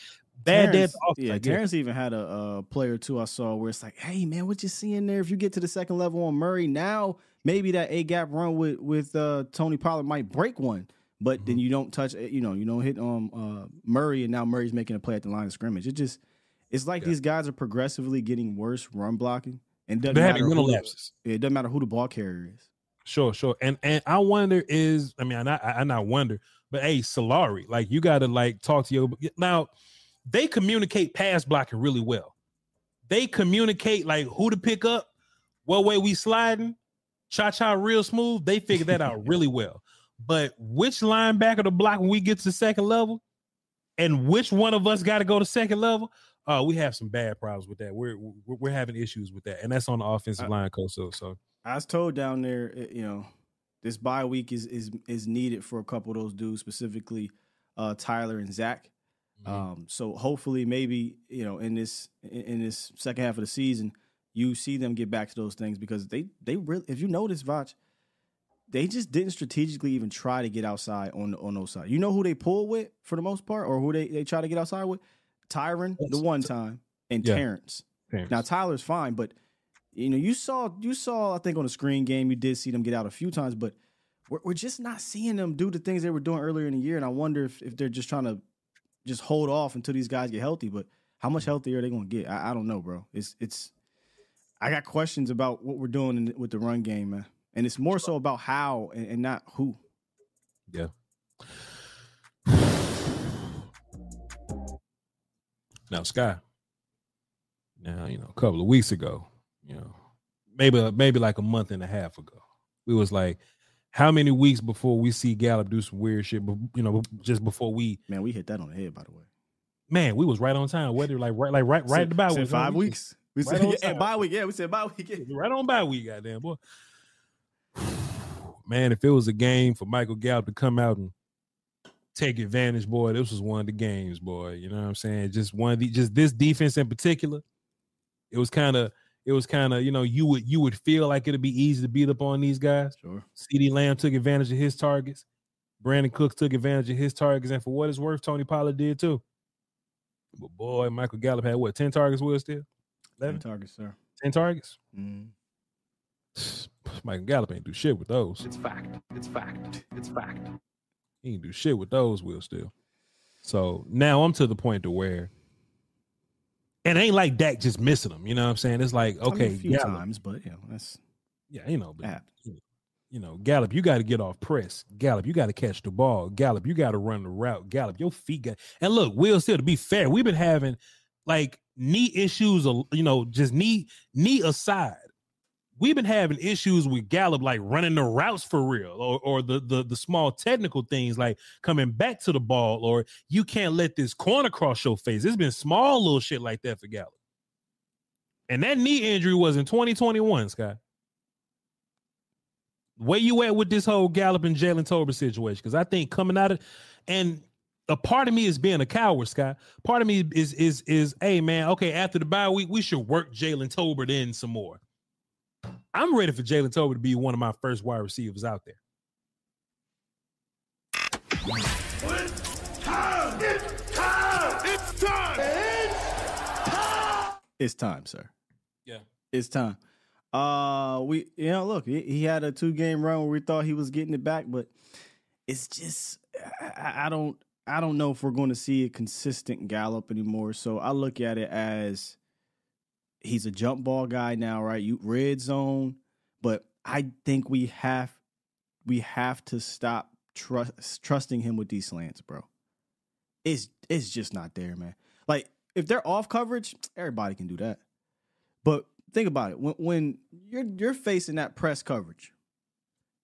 Speaker 4: bad
Speaker 5: Terrence,
Speaker 4: dad.
Speaker 5: yeah, Terrence even had a, uh player too. I saw where it's like, hey man, what you seeing there? If you get to the second level on Murray, now maybe that A gap run with with uh, Tony Pollard might break one. But
Speaker 4: Mm-hmm.
Speaker 5: then you don't touch, you know, you don't hit um uh, Murray, and now Murray's making a play at the line of scrimmage. It just, it's like these guys are progressively getting worse run blocking, and doesn't
Speaker 4: They're
Speaker 5: matter
Speaker 4: having mental
Speaker 5: who,
Speaker 4: lapses.
Speaker 5: It doesn't matter who the ball carrier is.
Speaker 4: Sure, sure. And and I wonder is I mean I not I not wonder, but hey, Solari, like you gotta like talk to your now they communicate pass blocking really well. They communicate like who to pick up, what way we sliding, cha cha real smooth. They figure that out really well. But which linebacker to block when we get to the second level, and which one of us got to go to second level? Uh, we have some bad problems with that. We're we're, we're having issues with that, and that's on the offensive
Speaker 5: Uh,
Speaker 4: line coach. So so
Speaker 5: I was told down there, uh, you know, this bye week is is is needed for a couple of those dudes, specifically uh, Tyler and Zach. Um, so hopefully, maybe you know, in this in, in this second half of the season, you see them get back to those things because they they really, if you notice, Voch, they just didn't strategically even try to get outside on on those side. You know who they pull with for the most part, or who they they try to get outside with? Tyron, the one time, and
Speaker 4: Yeah.
Speaker 5: Terrence.
Speaker 4: Terrence.
Speaker 5: Now Tyler's fine, but you know, you saw you saw I think on the screen game you did see them get out a few times, but we're, we're just not seeing them do the things they were doing earlier in the year. And I wonder if, if they're just trying to just hold off until these guys get healthy. But how much healthier are they going to get? I, I don't know, bro. It's it's. I got questions about what we're doing in, with the run game, man, and it's more so about how and, and not who.
Speaker 4: Yeah. Now, Sky. Now, you know, a couple of weeks ago, you know, maybe maybe like a month and a half ago, we was like, how many weeks before we see Gallup do some weird shit? But you know, just before we
Speaker 5: Man, we hit that on the head, by the way.
Speaker 4: man, we was right on time. Whether like right like right right
Speaker 5: Said-
Speaker 4: about
Speaker 5: said five weeks. We
Speaker 4: Right
Speaker 5: said yeah, bye week. Yeah, we said bye week. Yeah.
Speaker 4: right on by week, goddamn boy. Man, if it was a game for Michael Gallup to come out and take advantage, boy, this was one of the games, boy. You know what I'm saying? Just one of the just this defense in particular. It was kind of it was kind of you know you would you would feel like it'd be easy to beat up on these guys.
Speaker 5: Sure.
Speaker 4: CeeDee Lamb took advantage of his targets. Brandin Cooks took advantage of his targets, and for what it's worth, Tony Pollard did too. But boy, Michael Gallup had what ten targets? Will still
Speaker 5: Ten
Speaker 4: eleven
Speaker 5: targets, sir.
Speaker 4: ten targets.
Speaker 5: Mm.
Speaker 4: Michael Gallup ain't do shit with those.
Speaker 6: It's fact. It's fact. It's fact.
Speaker 4: He ain't do shit with those. Will still. So now I'm to the point to where, and it ain't like Dak just missing them. You know what I'm saying? It's like
Speaker 5: I mean,
Speaker 4: okay,
Speaker 5: a few
Speaker 4: Gallup,
Speaker 5: times, but you know that's
Speaker 4: yeah, you know, but you know, Gallup, you got to get off press. Gallup, you got to catch the ball. Gallup, you got to run the route. Gallup, your feet got. And look, Will still to be fair, we've been having like knee issues. You know, just knee knee aside, we've been having issues with Gallup like running the routes for real, or or the the the small technical things like coming back to the ball, or you can't let this corner cross your face. It's been small little shit like that for Gallup. And that knee injury was in 2021, Scott. Where you at with this whole Gallup and Jalen Tolbert situation? Because I think coming out of and a part of me is being a coward, Scott. Part of me is is is hey man, okay, after the bye week, we should work Jalen Tolbert in some more. I'm ready for Jalen Tolbert to be one of my first wide receivers out there.
Speaker 5: It's time, It's time. It's time. It's time, sir.
Speaker 4: Yeah.
Speaker 5: It's time. Uh, we you know look, he, he had a two game run where we thought he was getting it back, but it's just I, I don't I don't know if we're going to see a consistent Gallup anymore. So I look at it as he's a jump ball guy now, right? You red zone, but I think we have we have to stop trust trusting him with these slants, bro. It's it's just not there, man. Like if they're off coverage, everybody can do that. But think about it. When when you're you're facing that press coverage,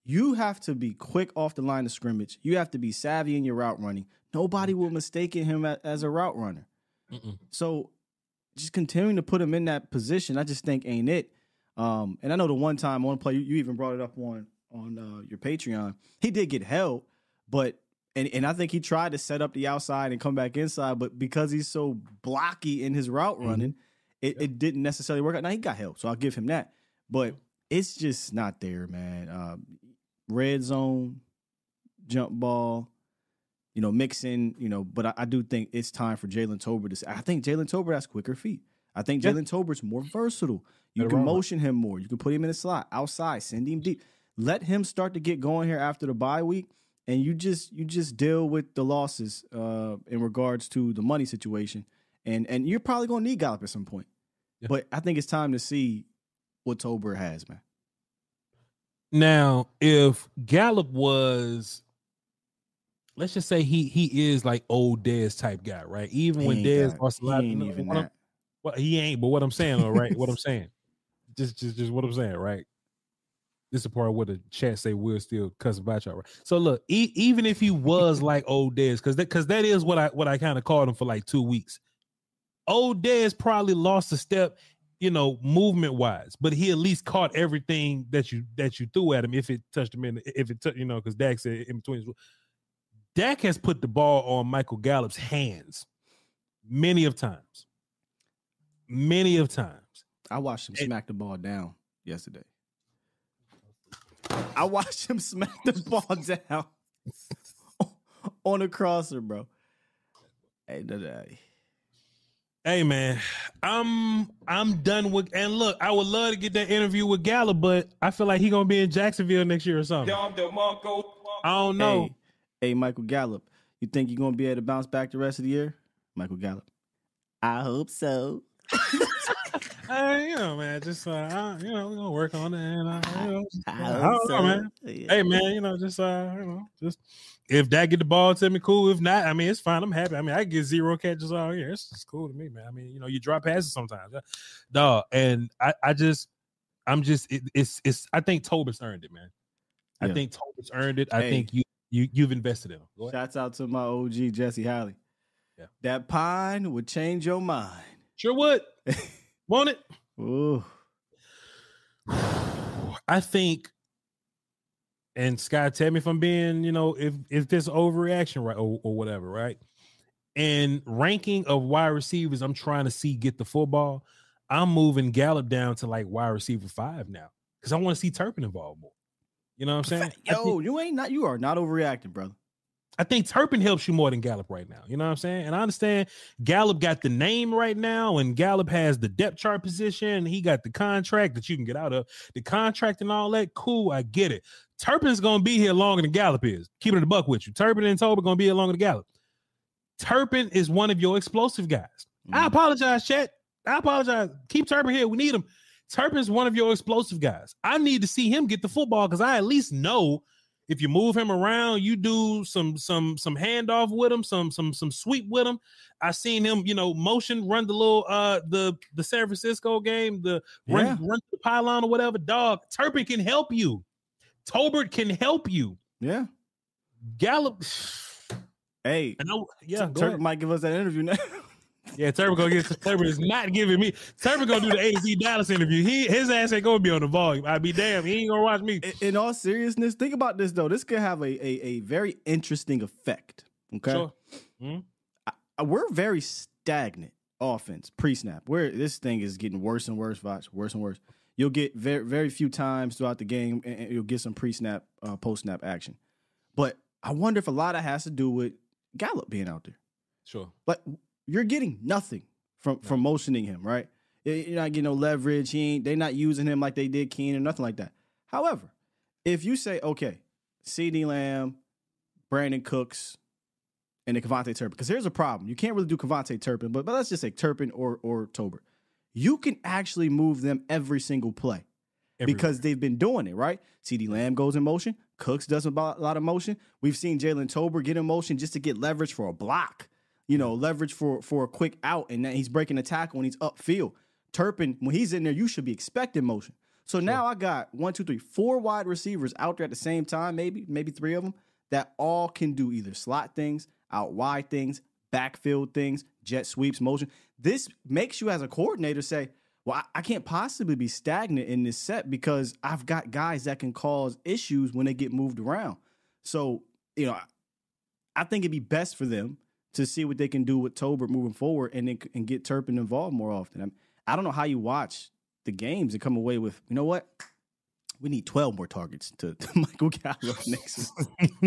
Speaker 5: you have to be quick off the line of scrimmage. You have to be savvy in your route running. Nobody will mistake him as a route runner.
Speaker 4: Mm-mm.
Speaker 5: So just continuing to put him in that position, I just think ain't it. Um, and I know the one time one play you, you even brought it up on on uh, your Patreon. He did get held, but and and I think he tried to set up the outside and come back inside, but because he's so blocky in his route running, it, it didn't necessarily work out. Now he got help, so I'll give him that. But it's just not there, man. Um, red zone, jump ball, you know, mixing, you know. But I, I do think it's time for Jalen Tolbert to. I think Jalen Tolbert has quicker feet. I think
Speaker 4: Yeah.
Speaker 5: Jalen Tolbert's more versatile. You
Speaker 4: Better
Speaker 5: can motion him more. You can put him in the slot, outside, send him deep. Let him start to get going here after the bye week, and you just you just deal with the losses uh, in regards to the money situation, and and you're probably gonna need Gallup at some point.
Speaker 4: Yeah.
Speaker 5: But I think it's time to see what Tolbert has, man.
Speaker 4: Now, if Gallup was, let's just say he he is like old Dez type guy, right? Even
Speaker 5: He
Speaker 4: when Dez
Speaker 5: that.
Speaker 4: lost a
Speaker 5: He ain't even
Speaker 4: what
Speaker 5: that.
Speaker 4: Well, he ain't, but what I'm saying, all right, what I'm saying, just just just what I'm saying, right? This is the part where the chat say we'll still cuss about y'all, right? So look, e- even if he was like old Dez, because that because that is what I what I kind of called him for like two weeks. Old Dez probably lost a step, you know, movement wise, but he at least caught everything that you that you threw at him if it touched him in, if it tou- you know, because Dak said in between. His- Dak has put the ball on Michael Gallup's hands many of times, many of times.
Speaker 5: I watched him smack the ball down yesterday. I watched him smack the ball down on a crosser, bro. Hey, no, no,
Speaker 4: Hey man, I'm I'm done with and look, I would love to get that interview with Gallup, but I feel like he gonna be in Jacksonville next year or something. I don't know.
Speaker 5: Hey, hey, Michael Gallup, you think you're gonna be able to bounce back the rest of the year? Michael Gallup. I hope so.
Speaker 4: Uh, you know, man, just uh, I, you know, we're gonna work on it, and uh, you know,
Speaker 5: I
Speaker 4: I don't know, man.
Speaker 5: Yeah.
Speaker 4: Hey, man, you know, just uh, you know, just if that get the ball to me, cool. If not, I mean, it's fine. I'm happy. I mean, I get zero catches all year. It's, it's cool to me, man. I mean, you know, you drop passes sometimes, dog, and I, I just, I'm just, it, it's, it's. I think Tobit's earned it, man. I
Speaker 5: Yeah.
Speaker 4: think Tobit's earned it. I
Speaker 5: Hey.
Speaker 4: think you, you, you've invested in ahead.
Speaker 5: Shouts out to my OG Jesse Holley.
Speaker 4: Yeah.
Speaker 5: That pine would change your mind.
Speaker 4: Sure would. Want it?
Speaker 5: Ooh.
Speaker 4: I think, and Scott, tell me if I'm being, you know, if if this overreaction, right, or, or whatever, right? And ranking of wide receivers, I'm trying to see get the football. I'm moving Gallup down to like wide receiver five now because I want to see Turpin involved more. You know what I'm saying?
Speaker 5: Yo,
Speaker 4: think-
Speaker 5: you ain't not you are not overreacting, brother.
Speaker 4: I think Turpin helps you more than Gallup right now. You know what I'm saying? And I understand Gallup got the name right now, and Gallup has the depth chart position. He got the contract that you can get out of the contract and all that. Cool, I get it. Turpin's gonna be here longer than Gallup is. Keeping a buck with you. Turpin and Tober gonna be here longer than Gallup. Turpin is one of your explosive guys. I mm. apologize, Chet. I apologize. Keep Turpin here. We need him. Turpin's one of your explosive guys. I need to see him get the football because I at least know if you move him around, you do some some some handoff with him, some some some sweep with him. I seen him, you know, motion run the little uh the the San Francisco game, the run
Speaker 5: Yeah.
Speaker 4: run to the pylon or whatever. Dog, Turpin can help you. Tolbert can help you.
Speaker 5: Yeah.
Speaker 4: Gallup.
Speaker 5: Hey,
Speaker 4: I know. Yeah,
Speaker 5: Turk might give us that interview now.
Speaker 4: Yeah, Turpin gonna get Turpin is not giving me. Turpin gonna do the AZ Dallas interview. He his ass ain't gonna be on the volume. I'd be damn. He ain't gonna watch me.
Speaker 5: In- all seriousness, think about this though. This could have a a, a very interesting effect. Okay.
Speaker 4: Sure. Mhm.
Speaker 5: I- we're very stagnant offense pre-snap. Where this thing is getting worse and worse, Voch, worse and worse. You'll get very very few times throughout the game, and you'll get some pre-snap, uh, post-snap action. But I wonder if a lot of has to do with Gallup being out there.
Speaker 4: Sure.
Speaker 5: But you're getting nothing from from motioning him, right? You're not getting no leverage. He ain't. They're not using him like they did Keen or nothing like that. However, if you say, okay, CeeDee Lamb, Brandin Cooks, and then KaVontae Turpin, because here's a problem. You can't really do KaVontae Turpin, but, but let's just say Turpin or or Tober. You can actually move them every single play because they've been doing it, right? CeeDee Lamb goes in motion. Cooks does a lot of motion. We've seen Jalen Tober get in motion just to get leverage for a block, you mm. know, leverage for for a quick out, and then he's breaking a tackle and he's upfield. Turpin, when he's in there, you should be expecting motion. So now I got one, two, three, four wide receivers out there at the same time, maybe, maybe three of them that all can do either slot things, out wide things, backfield things, jet sweeps, motion. This makes you as a coordinator say, well, I, I can't possibly be stagnant in this set because I've got guys that can cause issues when they get moved around. So, you know, I, I think it'd be best for them to see what they can do with Tolbert moving forward and then, and get Turpin involved more often. I, mean, I don't know how you watch the games and come away with, you know what? We need 12 more targets to, to Michael Gallup next.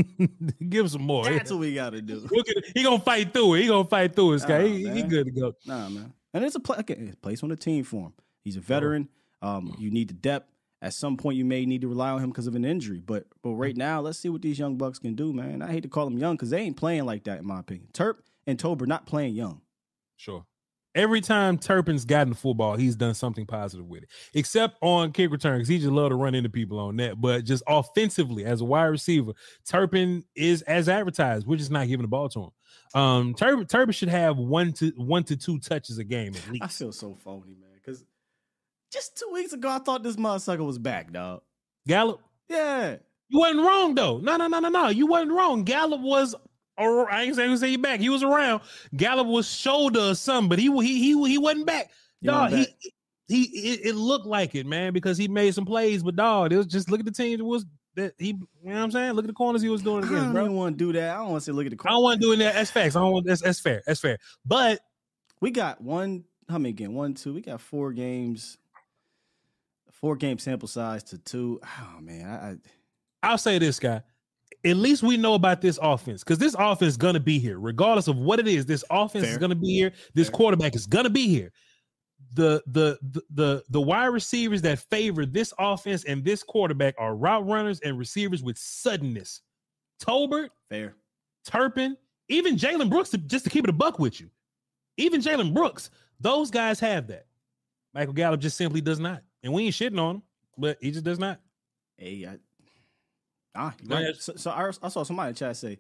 Speaker 4: Give some more.
Speaker 5: That's what we got to do.
Speaker 4: He gonna fight through it. He gonna fight through it.
Speaker 5: Nah,
Speaker 4: he, he good to go.
Speaker 5: Nah, man. And it's a, pla- okay, it's a place on the team for him. He's a veteran. Um, you need the depth. At some point, you may need to rely on him because of an injury. But but right now, let's see what these young bucks can do, man. I hate to call them young because they ain't playing like that, in my opinion. Terp and Tober not playing young.
Speaker 4: Sure. Every time Turpin's gotten the football, he's done something positive with it. Except on kick return, because he just love to run into people on that. But just offensively, as a wide receiver, Turpin is as advertised. We're just not giving the ball to him. Um, Turpin, Turpin should have one to one to two touches a game at least.
Speaker 5: I feel so phony, man. Just two weeks ago, I thought this motherfucker was back, dog.
Speaker 4: Gallup,
Speaker 5: Yeah.
Speaker 4: you wasn't wrong though. No, no, no, no, no. You wasn't wrong. Gallup was. ar- I ain't saying say you back. He was around. Gallup was shoulder or something, but he he he he wasn't back.
Speaker 5: He
Speaker 4: Dog,
Speaker 5: wasn't
Speaker 4: he he it, it looked like it, man, because he made some plays. But dog, it was just look at the team that was that he. You know what I'm saying? Look at the corners he was doing
Speaker 5: I
Speaker 4: against,
Speaker 5: don't
Speaker 4: bro.
Speaker 5: want to do that. I don't want to say look at the.
Speaker 4: I don't want to do that. That's facts. I don't want. That's, that's fair. That's fair. But
Speaker 5: We got one. How many again? One, two. We got four games. Four game sample size to two. Oh man, I, I
Speaker 4: I'll say this, guy. At least we know about this offense because this offense is gonna be here, regardless of what it is. This offense is gonna be here. This quarterback is gonna be here. the, the the the the wide receivers that favor this offense and this quarterback are route runners and receivers with suddenness. Tolbert,
Speaker 5: fair,
Speaker 4: Turpin, even Jalen Brooks, to, just to keep it a buck with you. Even Jalen Brooks, those guys have that. Michael Gallup just simply does not, and we ain't shitting on him, but he just does not.
Speaker 5: Hey, I, ah, right. so, so I, I, saw somebody in chat say,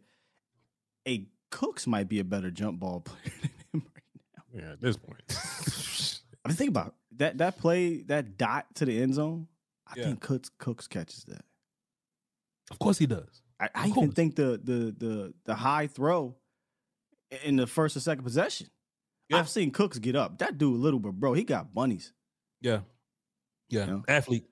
Speaker 5: "Hey, Cooks might be a better jump ball player than him right now."
Speaker 4: Yeah, at this point.
Speaker 5: I mean, think about it. that that play, that dot to the end zone. I
Speaker 4: Yeah.
Speaker 5: think Cooks Cooks catches that.
Speaker 4: Of course he does.
Speaker 5: I, I even think the the the the high throw in the first or second possession. I've seen Cooks get up. That dude, little but bro, he got bunnies.
Speaker 4: Yeah. Yeah. Athlete.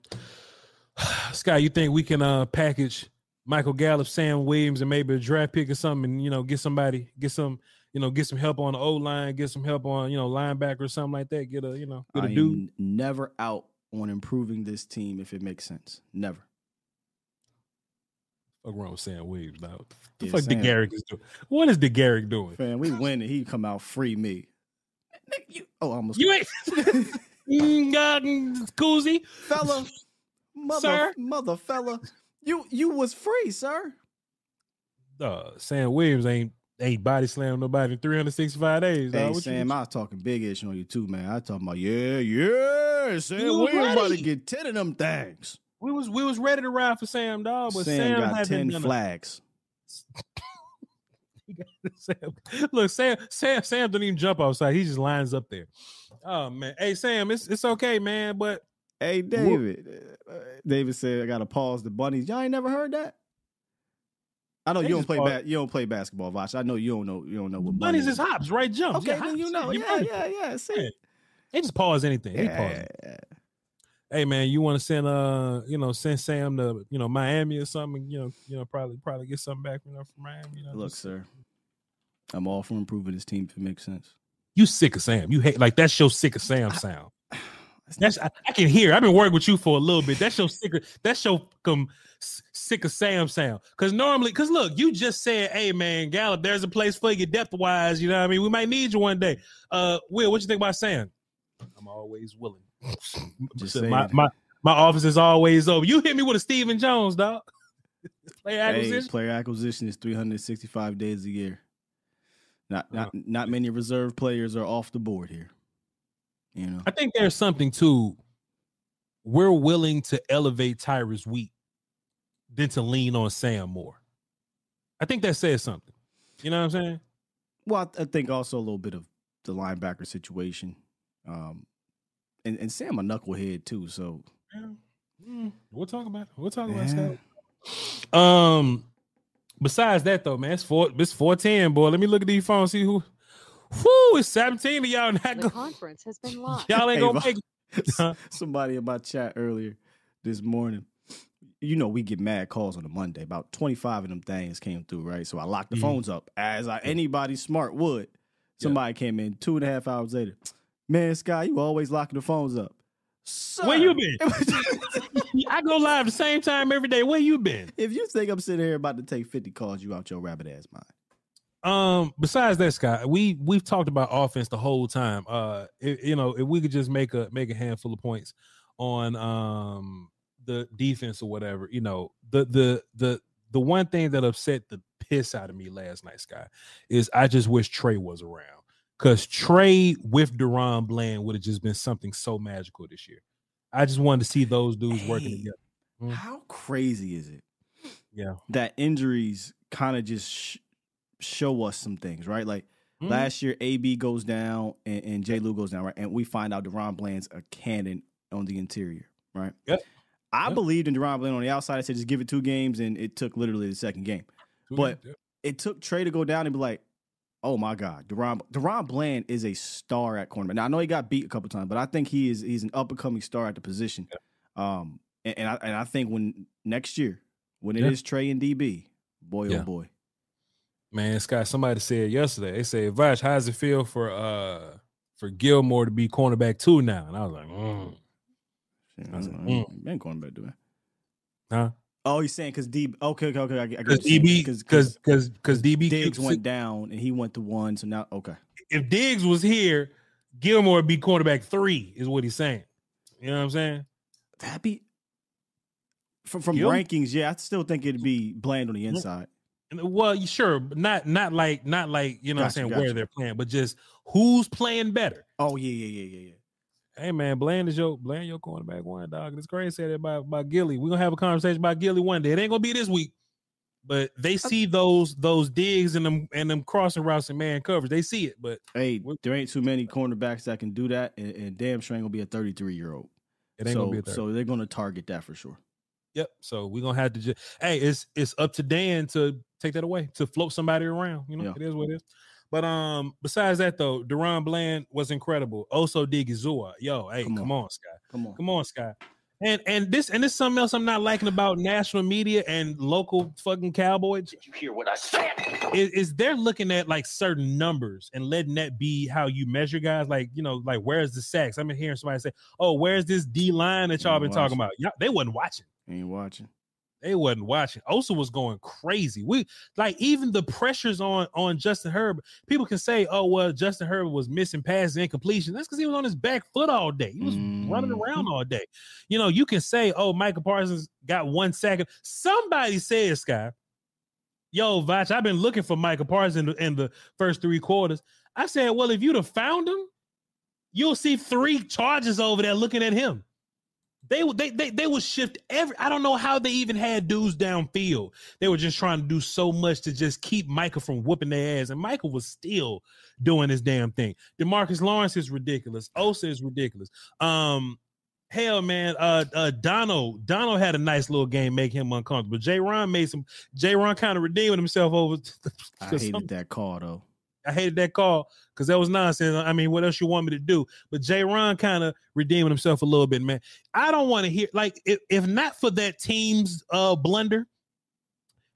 Speaker 4: Sky, you think we can uh package Michael Gallup, Sam Williams, and maybe a draft pick or something, and you know, get somebody, get some, you know, get some help on the O line, get some help on, you know, linebacker or something like that. Get a, you know, get a
Speaker 5: I
Speaker 4: dude.
Speaker 5: am never out on improving this team if it makes sense. Never.
Speaker 4: Fuck wrong with Sam Williams now. What the
Speaker 5: Yeah,
Speaker 4: fuck
Speaker 5: Sam-
Speaker 4: DeGarrick is doing? What is DeGarrick doing?
Speaker 5: Man, we win and he come out free me. Nigga, you- Oh, almost
Speaker 4: You ain't God, Got koozie.
Speaker 5: fella, mother,
Speaker 4: Sir?
Speaker 5: mother fella. You you was free, sir.
Speaker 4: Uh, Sam Williams ain't ain't body slam nobody in 365 days.
Speaker 5: Hey
Speaker 4: dawg. What you-
Speaker 5: Sam, I was talking big ish on you too, man. I talking about yeah, yeah. Sam
Speaker 4: You was
Speaker 5: Williams about to get ten of them things.
Speaker 4: we was we was ready to ride for Sam, dog, but
Speaker 5: Sam,
Speaker 4: Sam,
Speaker 5: got ten
Speaker 4: done a-
Speaker 5: flags.
Speaker 4: Sam, look, Sam, Sam, Sam don't even jump outside. He just lines up there. Oh man, hey Sam, it's it's okay, man. But
Speaker 5: Hey David, uh, David said I got to pause the bunnies. Y'all ain't never heard that. I know
Speaker 4: They
Speaker 5: you don't play ba- you don't play basketball, Voch. I know you don't know you don't know what
Speaker 4: bunnies
Speaker 5: bunnies
Speaker 4: is hops, right? Jumps.
Speaker 5: Okay,
Speaker 4: yeah,
Speaker 5: then you know. Yeah,
Speaker 4: right.
Speaker 5: yeah, yeah. See,
Speaker 4: Yeah. They just pause anything. They pause. Hey man, you want to send uh you know send Sam to you know Miami or something? You know you know probably probably get something back you know from Miami. You know,
Speaker 5: Look,
Speaker 4: just-
Speaker 5: sir, I'm all for improving this team if it makes sense.
Speaker 4: You sick of Sam. You hate like that's your sick of Sam sound. That's I, I can hear. I've been working with you for a little bit. That's your sick. Of, that's your um, sick of Sam sound. Because normally, because look, you just said, "Hey man, Gallup, there's a place for you depth wise." You know what I mean? We might need you one day. Uh, Will, what you think about Sam? I'm always willing.
Speaker 5: Just saying.
Speaker 4: my, my my office is always open. You hit me with a Stephen Jones, dog. Player
Speaker 5: Hey,
Speaker 4: acquisition.
Speaker 5: player acquisition is 365 days a year. Not not
Speaker 4: Uh-huh.
Speaker 5: not many reserve players are off the board here. You know,
Speaker 4: I think there's something too. We're willing to elevate Tyrus Wheat than to lean on Sam more. I think that says something. You know what I'm saying?
Speaker 5: well, I, I think also a little bit of the linebacker situation, um, and and Sam a knucklehead too. So
Speaker 4: Mm, We'll talk about it. We'll talk about
Speaker 5: Yeah.
Speaker 4: Scott. Um, besides that though, man, it's four it's 410, boy. Let me look at these phones, see who whoo it's 17 of y'all not
Speaker 9: The
Speaker 4: go,
Speaker 9: conference has been locked.
Speaker 4: y'all ain't
Speaker 5: Hey,
Speaker 4: gonna make it. Huh?
Speaker 5: somebody in my chat earlier this morning. You know, we get mad calls on a Monday. About 25 of them things came through, right? So I locked the
Speaker 4: Mhm.
Speaker 5: phones up as I, anybody smart would. Somebody came in two and a half hours later. Man, Sky, you always locking the phones up. Sir,
Speaker 4: Where you been? I go live the same time every day. Where you been?
Speaker 5: if you think I'm sitting here about to take 50 calls, you out your rabbit ass mind.
Speaker 4: Um, besides that, Scott, we we've talked about offense the whole time. Uh, it- you know, if we could just make a make a handful of points on um the defense or whatever, you know, the the the the one thing that upset the piss out of me last night, Scott, is I just wish Trey was around. Cause Trey with DaRon Bland would have just been something so magical this year. I just wanted to see those dudes working together.
Speaker 5: Mm. How crazy is it
Speaker 4: Yeah.
Speaker 5: that injuries kind of just sh- show us some things, right? Like
Speaker 4: Mhm.
Speaker 5: last year, AB goes down and, and J. Lou goes down, right? And we find out DaRon Bland's a cannon on the interior, right?
Speaker 4: Yep.
Speaker 5: I
Speaker 4: Yep.
Speaker 5: believed in DaRon Bland on the outside. I said just give it two games, and it took literally the second game. But it took Trey to go down and be like, "Oh my God, DaRon DaRon Bland is a star at cornerback." Now I know he got beat a couple times, but I think he is he's an up and coming star at the position. Um, and, and I and I think when next year when it is
Speaker 4: Yeah.
Speaker 5: Trey and DB, boy
Speaker 4: Yeah.
Speaker 5: oh boy,
Speaker 4: Man, Scott, somebody said yesterday, they said, Voch, how does it feel for uh for Gilmore to be cornerback two now? And I was like, mm. I was like, mm.
Speaker 5: been cornerback doing.
Speaker 4: huh?
Speaker 5: Oh, he's saying because DB. Okay, okay, okay. I, get- I
Speaker 4: Because
Speaker 5: what you're saying.
Speaker 4: DB,
Speaker 5: 'Cause-
Speaker 4: because because because DB
Speaker 5: Diggs went down and he went to one. So now, okay,
Speaker 4: If Diggs was here, Gilmore would be quarterback three, is what he's saying. You know what I'm saying?
Speaker 5: That'd be from from
Speaker 4: Gil-
Speaker 5: rankings. Yeah, I still think it'd be bland on the inside.
Speaker 4: Well, you- sure, but not not like not like you know what I'm saying where they're playing, but just who's playing better.
Speaker 5: Oh yeah, yeah, yeah, yeah, yeah.
Speaker 4: Hey man, Bland is your Bland your cornerback one dog. It's crazy said say that about, about Gilly. We're gonna have a conversation about Gilly one day. It ain't gonna be this week. But they see those those digs and them and them crossing routes and man coverage. They see it, but
Speaker 5: Hey, there ain't too many cornerbacks that can do that, and, and damn sure ain't gonna be a 33 year old.
Speaker 4: It ain't
Speaker 5: so,
Speaker 4: gonna be
Speaker 5: So they're gonna target that for sure.
Speaker 4: Yep. So we're gonna have to just hey, it's it's up to Dan to take that away to float somebody around. You know,
Speaker 5: Yeah.
Speaker 4: it is what it is. But um, besides that though, DaRon Bland was incredible. Also Odighizuwa. Yo, hey, come, on. Sky.
Speaker 5: Come on.
Speaker 4: Come on, Sky. And and this and this is something else I'm not liking about national media and local fucking cowboys. Did
Speaker 7: you hear what I said?
Speaker 4: Is, is they're looking at like certain numbers and letting that be how you measure guys. Like, you know, like where's the sacks? I've been hearing somebody say, Oh, where's this D line that y'all
Speaker 5: Ain't
Speaker 4: been talking about? Y'all, they wasn't watching.
Speaker 5: Ain't watching.
Speaker 4: They wasn't watching. Osa was going crazy. We like even the pressures on on Justin Herbert. People can say, "Oh well, Justin Herbert was missing passes and incompletion." That's because he was on his back foot all day. He was running
Speaker 5: Mm-hmm.
Speaker 4: around all day. You know, you can say, "Oh, Micah Parsons got one second." Somebody said, "Sky, yo, Voch, I've been looking for Micah Parsons in the, in the first three quarters." I said, "Well, if you'd have found him, you'll see three charges over there looking at him." They would they they they would shift every. I don't know how they even had dudes downfield. They were just trying to do so much to just keep Michael from whooping their ass, and Michael was still doing his damn thing. DeMarcus Lawrence is ridiculous. Osa is ridiculous. Um, hell, man. Uh, uh, Dono Dono had a nice little game, make him uncomfortable. J. Ron made some. J. Ron kind of redeeming himself over.
Speaker 5: I hated
Speaker 4: some-
Speaker 5: that call though.
Speaker 4: I hated that call because that was nonsense. I mean, what else you want me to do? But Jay Ron kind of redeeming himself a little bit, man. I don't want to hear like if, if not for that team's uh blunder,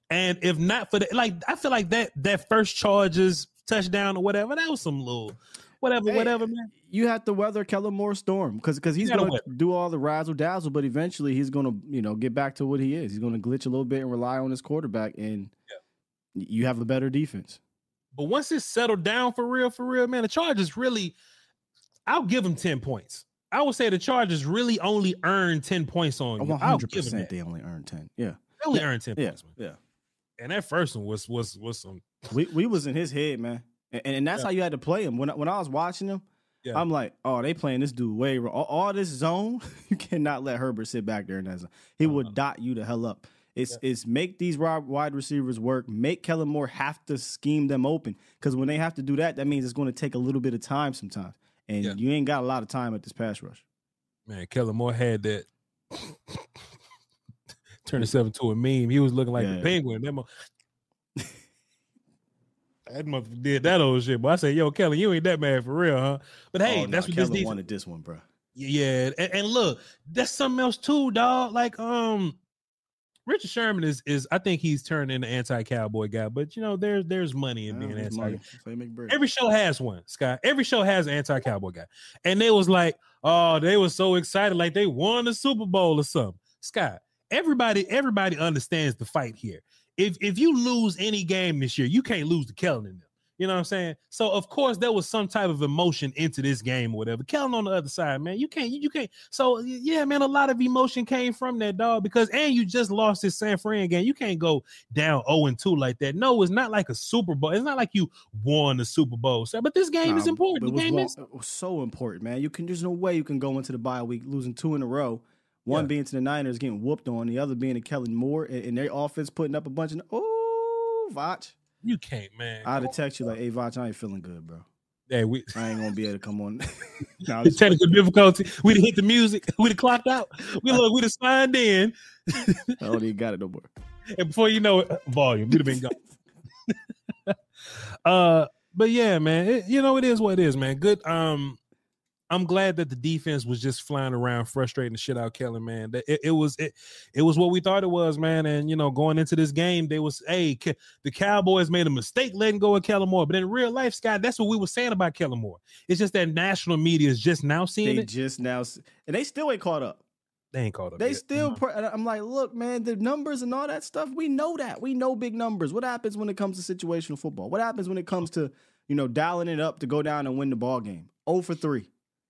Speaker 4: and if not for that, like I feel like that that first charges touchdown or whatever, that was some little whatever,
Speaker 5: Hey,
Speaker 4: whatever, man.
Speaker 5: You have to weather Kellen Moore's storm because because he's going to do all the razzle dazzle, but eventually he's going to you know get back to what he is. He's going to glitch a little bit and rely on his quarterback, and you have a better defense.
Speaker 4: But once it's settled down for real, for real, man, the Chargers really, I'll give them 10 points. I would say the Chargers really only earned 10 points on you.
Speaker 5: One
Speaker 4: I'll
Speaker 5: hundred
Speaker 4: give them
Speaker 5: percent, they only earned ten. Yeah,
Speaker 4: They only
Speaker 5: Yeah,
Speaker 4: earned 10
Speaker 5: yeah,
Speaker 4: points, man.
Speaker 5: yeah.
Speaker 4: And that first one was was was some
Speaker 5: We we was in his head, man, and, and that's
Speaker 4: Yeah.
Speaker 5: how you had to play him. When I, when I was watching him,
Speaker 4: Yeah.
Speaker 5: I'm like, oh, they playing this dude way wrong. All, all this zone, you cannot let Herbert sit back there in that zone. He
Speaker 4: Uh-huh.
Speaker 5: would dot you the hell up. It's it's make these wide wide receivers work. Make Kellen Moore have to scheme them open because when they have to do that, that means it's going to take a little bit of time sometimes, and
Speaker 4: Yeah.
Speaker 5: you ain't got a lot of time at this pass rush.
Speaker 4: Man, Kellen Moore had that turned himself into a meme. He was looking like
Speaker 5: Yeah.
Speaker 4: the penguin. That, mo- that motherfucker did that old shit. But I say, yo, Kellen, you ain't that mad for real, huh? But hey,
Speaker 5: Oh, no,
Speaker 4: that's what
Speaker 5: Kellen
Speaker 4: this
Speaker 5: wanted this one, bro.
Speaker 4: Yeah, and, and look, that's something else too, dog. Like, um, Richard Sherman is is I think he's turned into an anti-cowboy guy, but you know, there's there's money in being anti.
Speaker 5: money. So they make bread.
Speaker 4: Every show has one, Scott. Every show has an anti-cowboy guy. And they was like, oh, they were so excited, like they won the Super Bowl or something. Scott, everybody, everybody understands the fight here. If if you lose any game this year, you can't lose to Kellen in them. You know what I'm saying? So of course there was some type of emotion into this game or whatever. Kellen on the other side, man, you can't, you, you can't. So yeah, man, a lot of emotion came from that dog because and you just lost this San Fran game. You can't go down 0 and 2 like that. No, it's not like a Super Bowl. It's not like you won the Super Bowl. So, but this game is important.
Speaker 5: it was
Speaker 4: is
Speaker 5: it was so important, man. You can. There's no way you can go into the bye week losing two in a row. One
Speaker 4: Yeah.
Speaker 5: being to the Niners getting whooped on, the other being to Kellen Moore, and, and their offense putting up a bunch of. Oh, Voch.
Speaker 4: You can't, man.
Speaker 5: I'd have text you like, "Hey, Voch, I ain't feeling good, bro.
Speaker 4: Hey, we
Speaker 5: I ain't gonna be able to come on." I'm
Speaker 4: the technical difficulty. We'd hit the music. We done clocked out. We look. We done signed in,
Speaker 5: I don't even got it no more.
Speaker 4: and before you know it, volume. We'd have been gone. uh, but yeah, man. It, you know, it is what it is, man. Good. Um, I'm glad that the defense was just flying around, frustrating the shit out of Kellen, man. That it, it was it, it was what we thought it was, man. And you know, going into this game, they was hey, the Cowboys made a mistake letting go of Kellen Moore. But in real life, Scott, that's what we were saying about Kellen Moore. It's just that national media is just now seeing
Speaker 5: They
Speaker 4: it.
Speaker 5: just now, and they still ain't caught up.
Speaker 4: They ain't caught up.
Speaker 5: They
Speaker 4: yet.
Speaker 5: still. Mm-hmm. Pr- I'm like, look, man, the numbers and all that stuff. We know that. We know big numbers. What happens when it comes to situational football? What happens when it comes to you know dialing it up to go down and win the ball game? 0 for 3.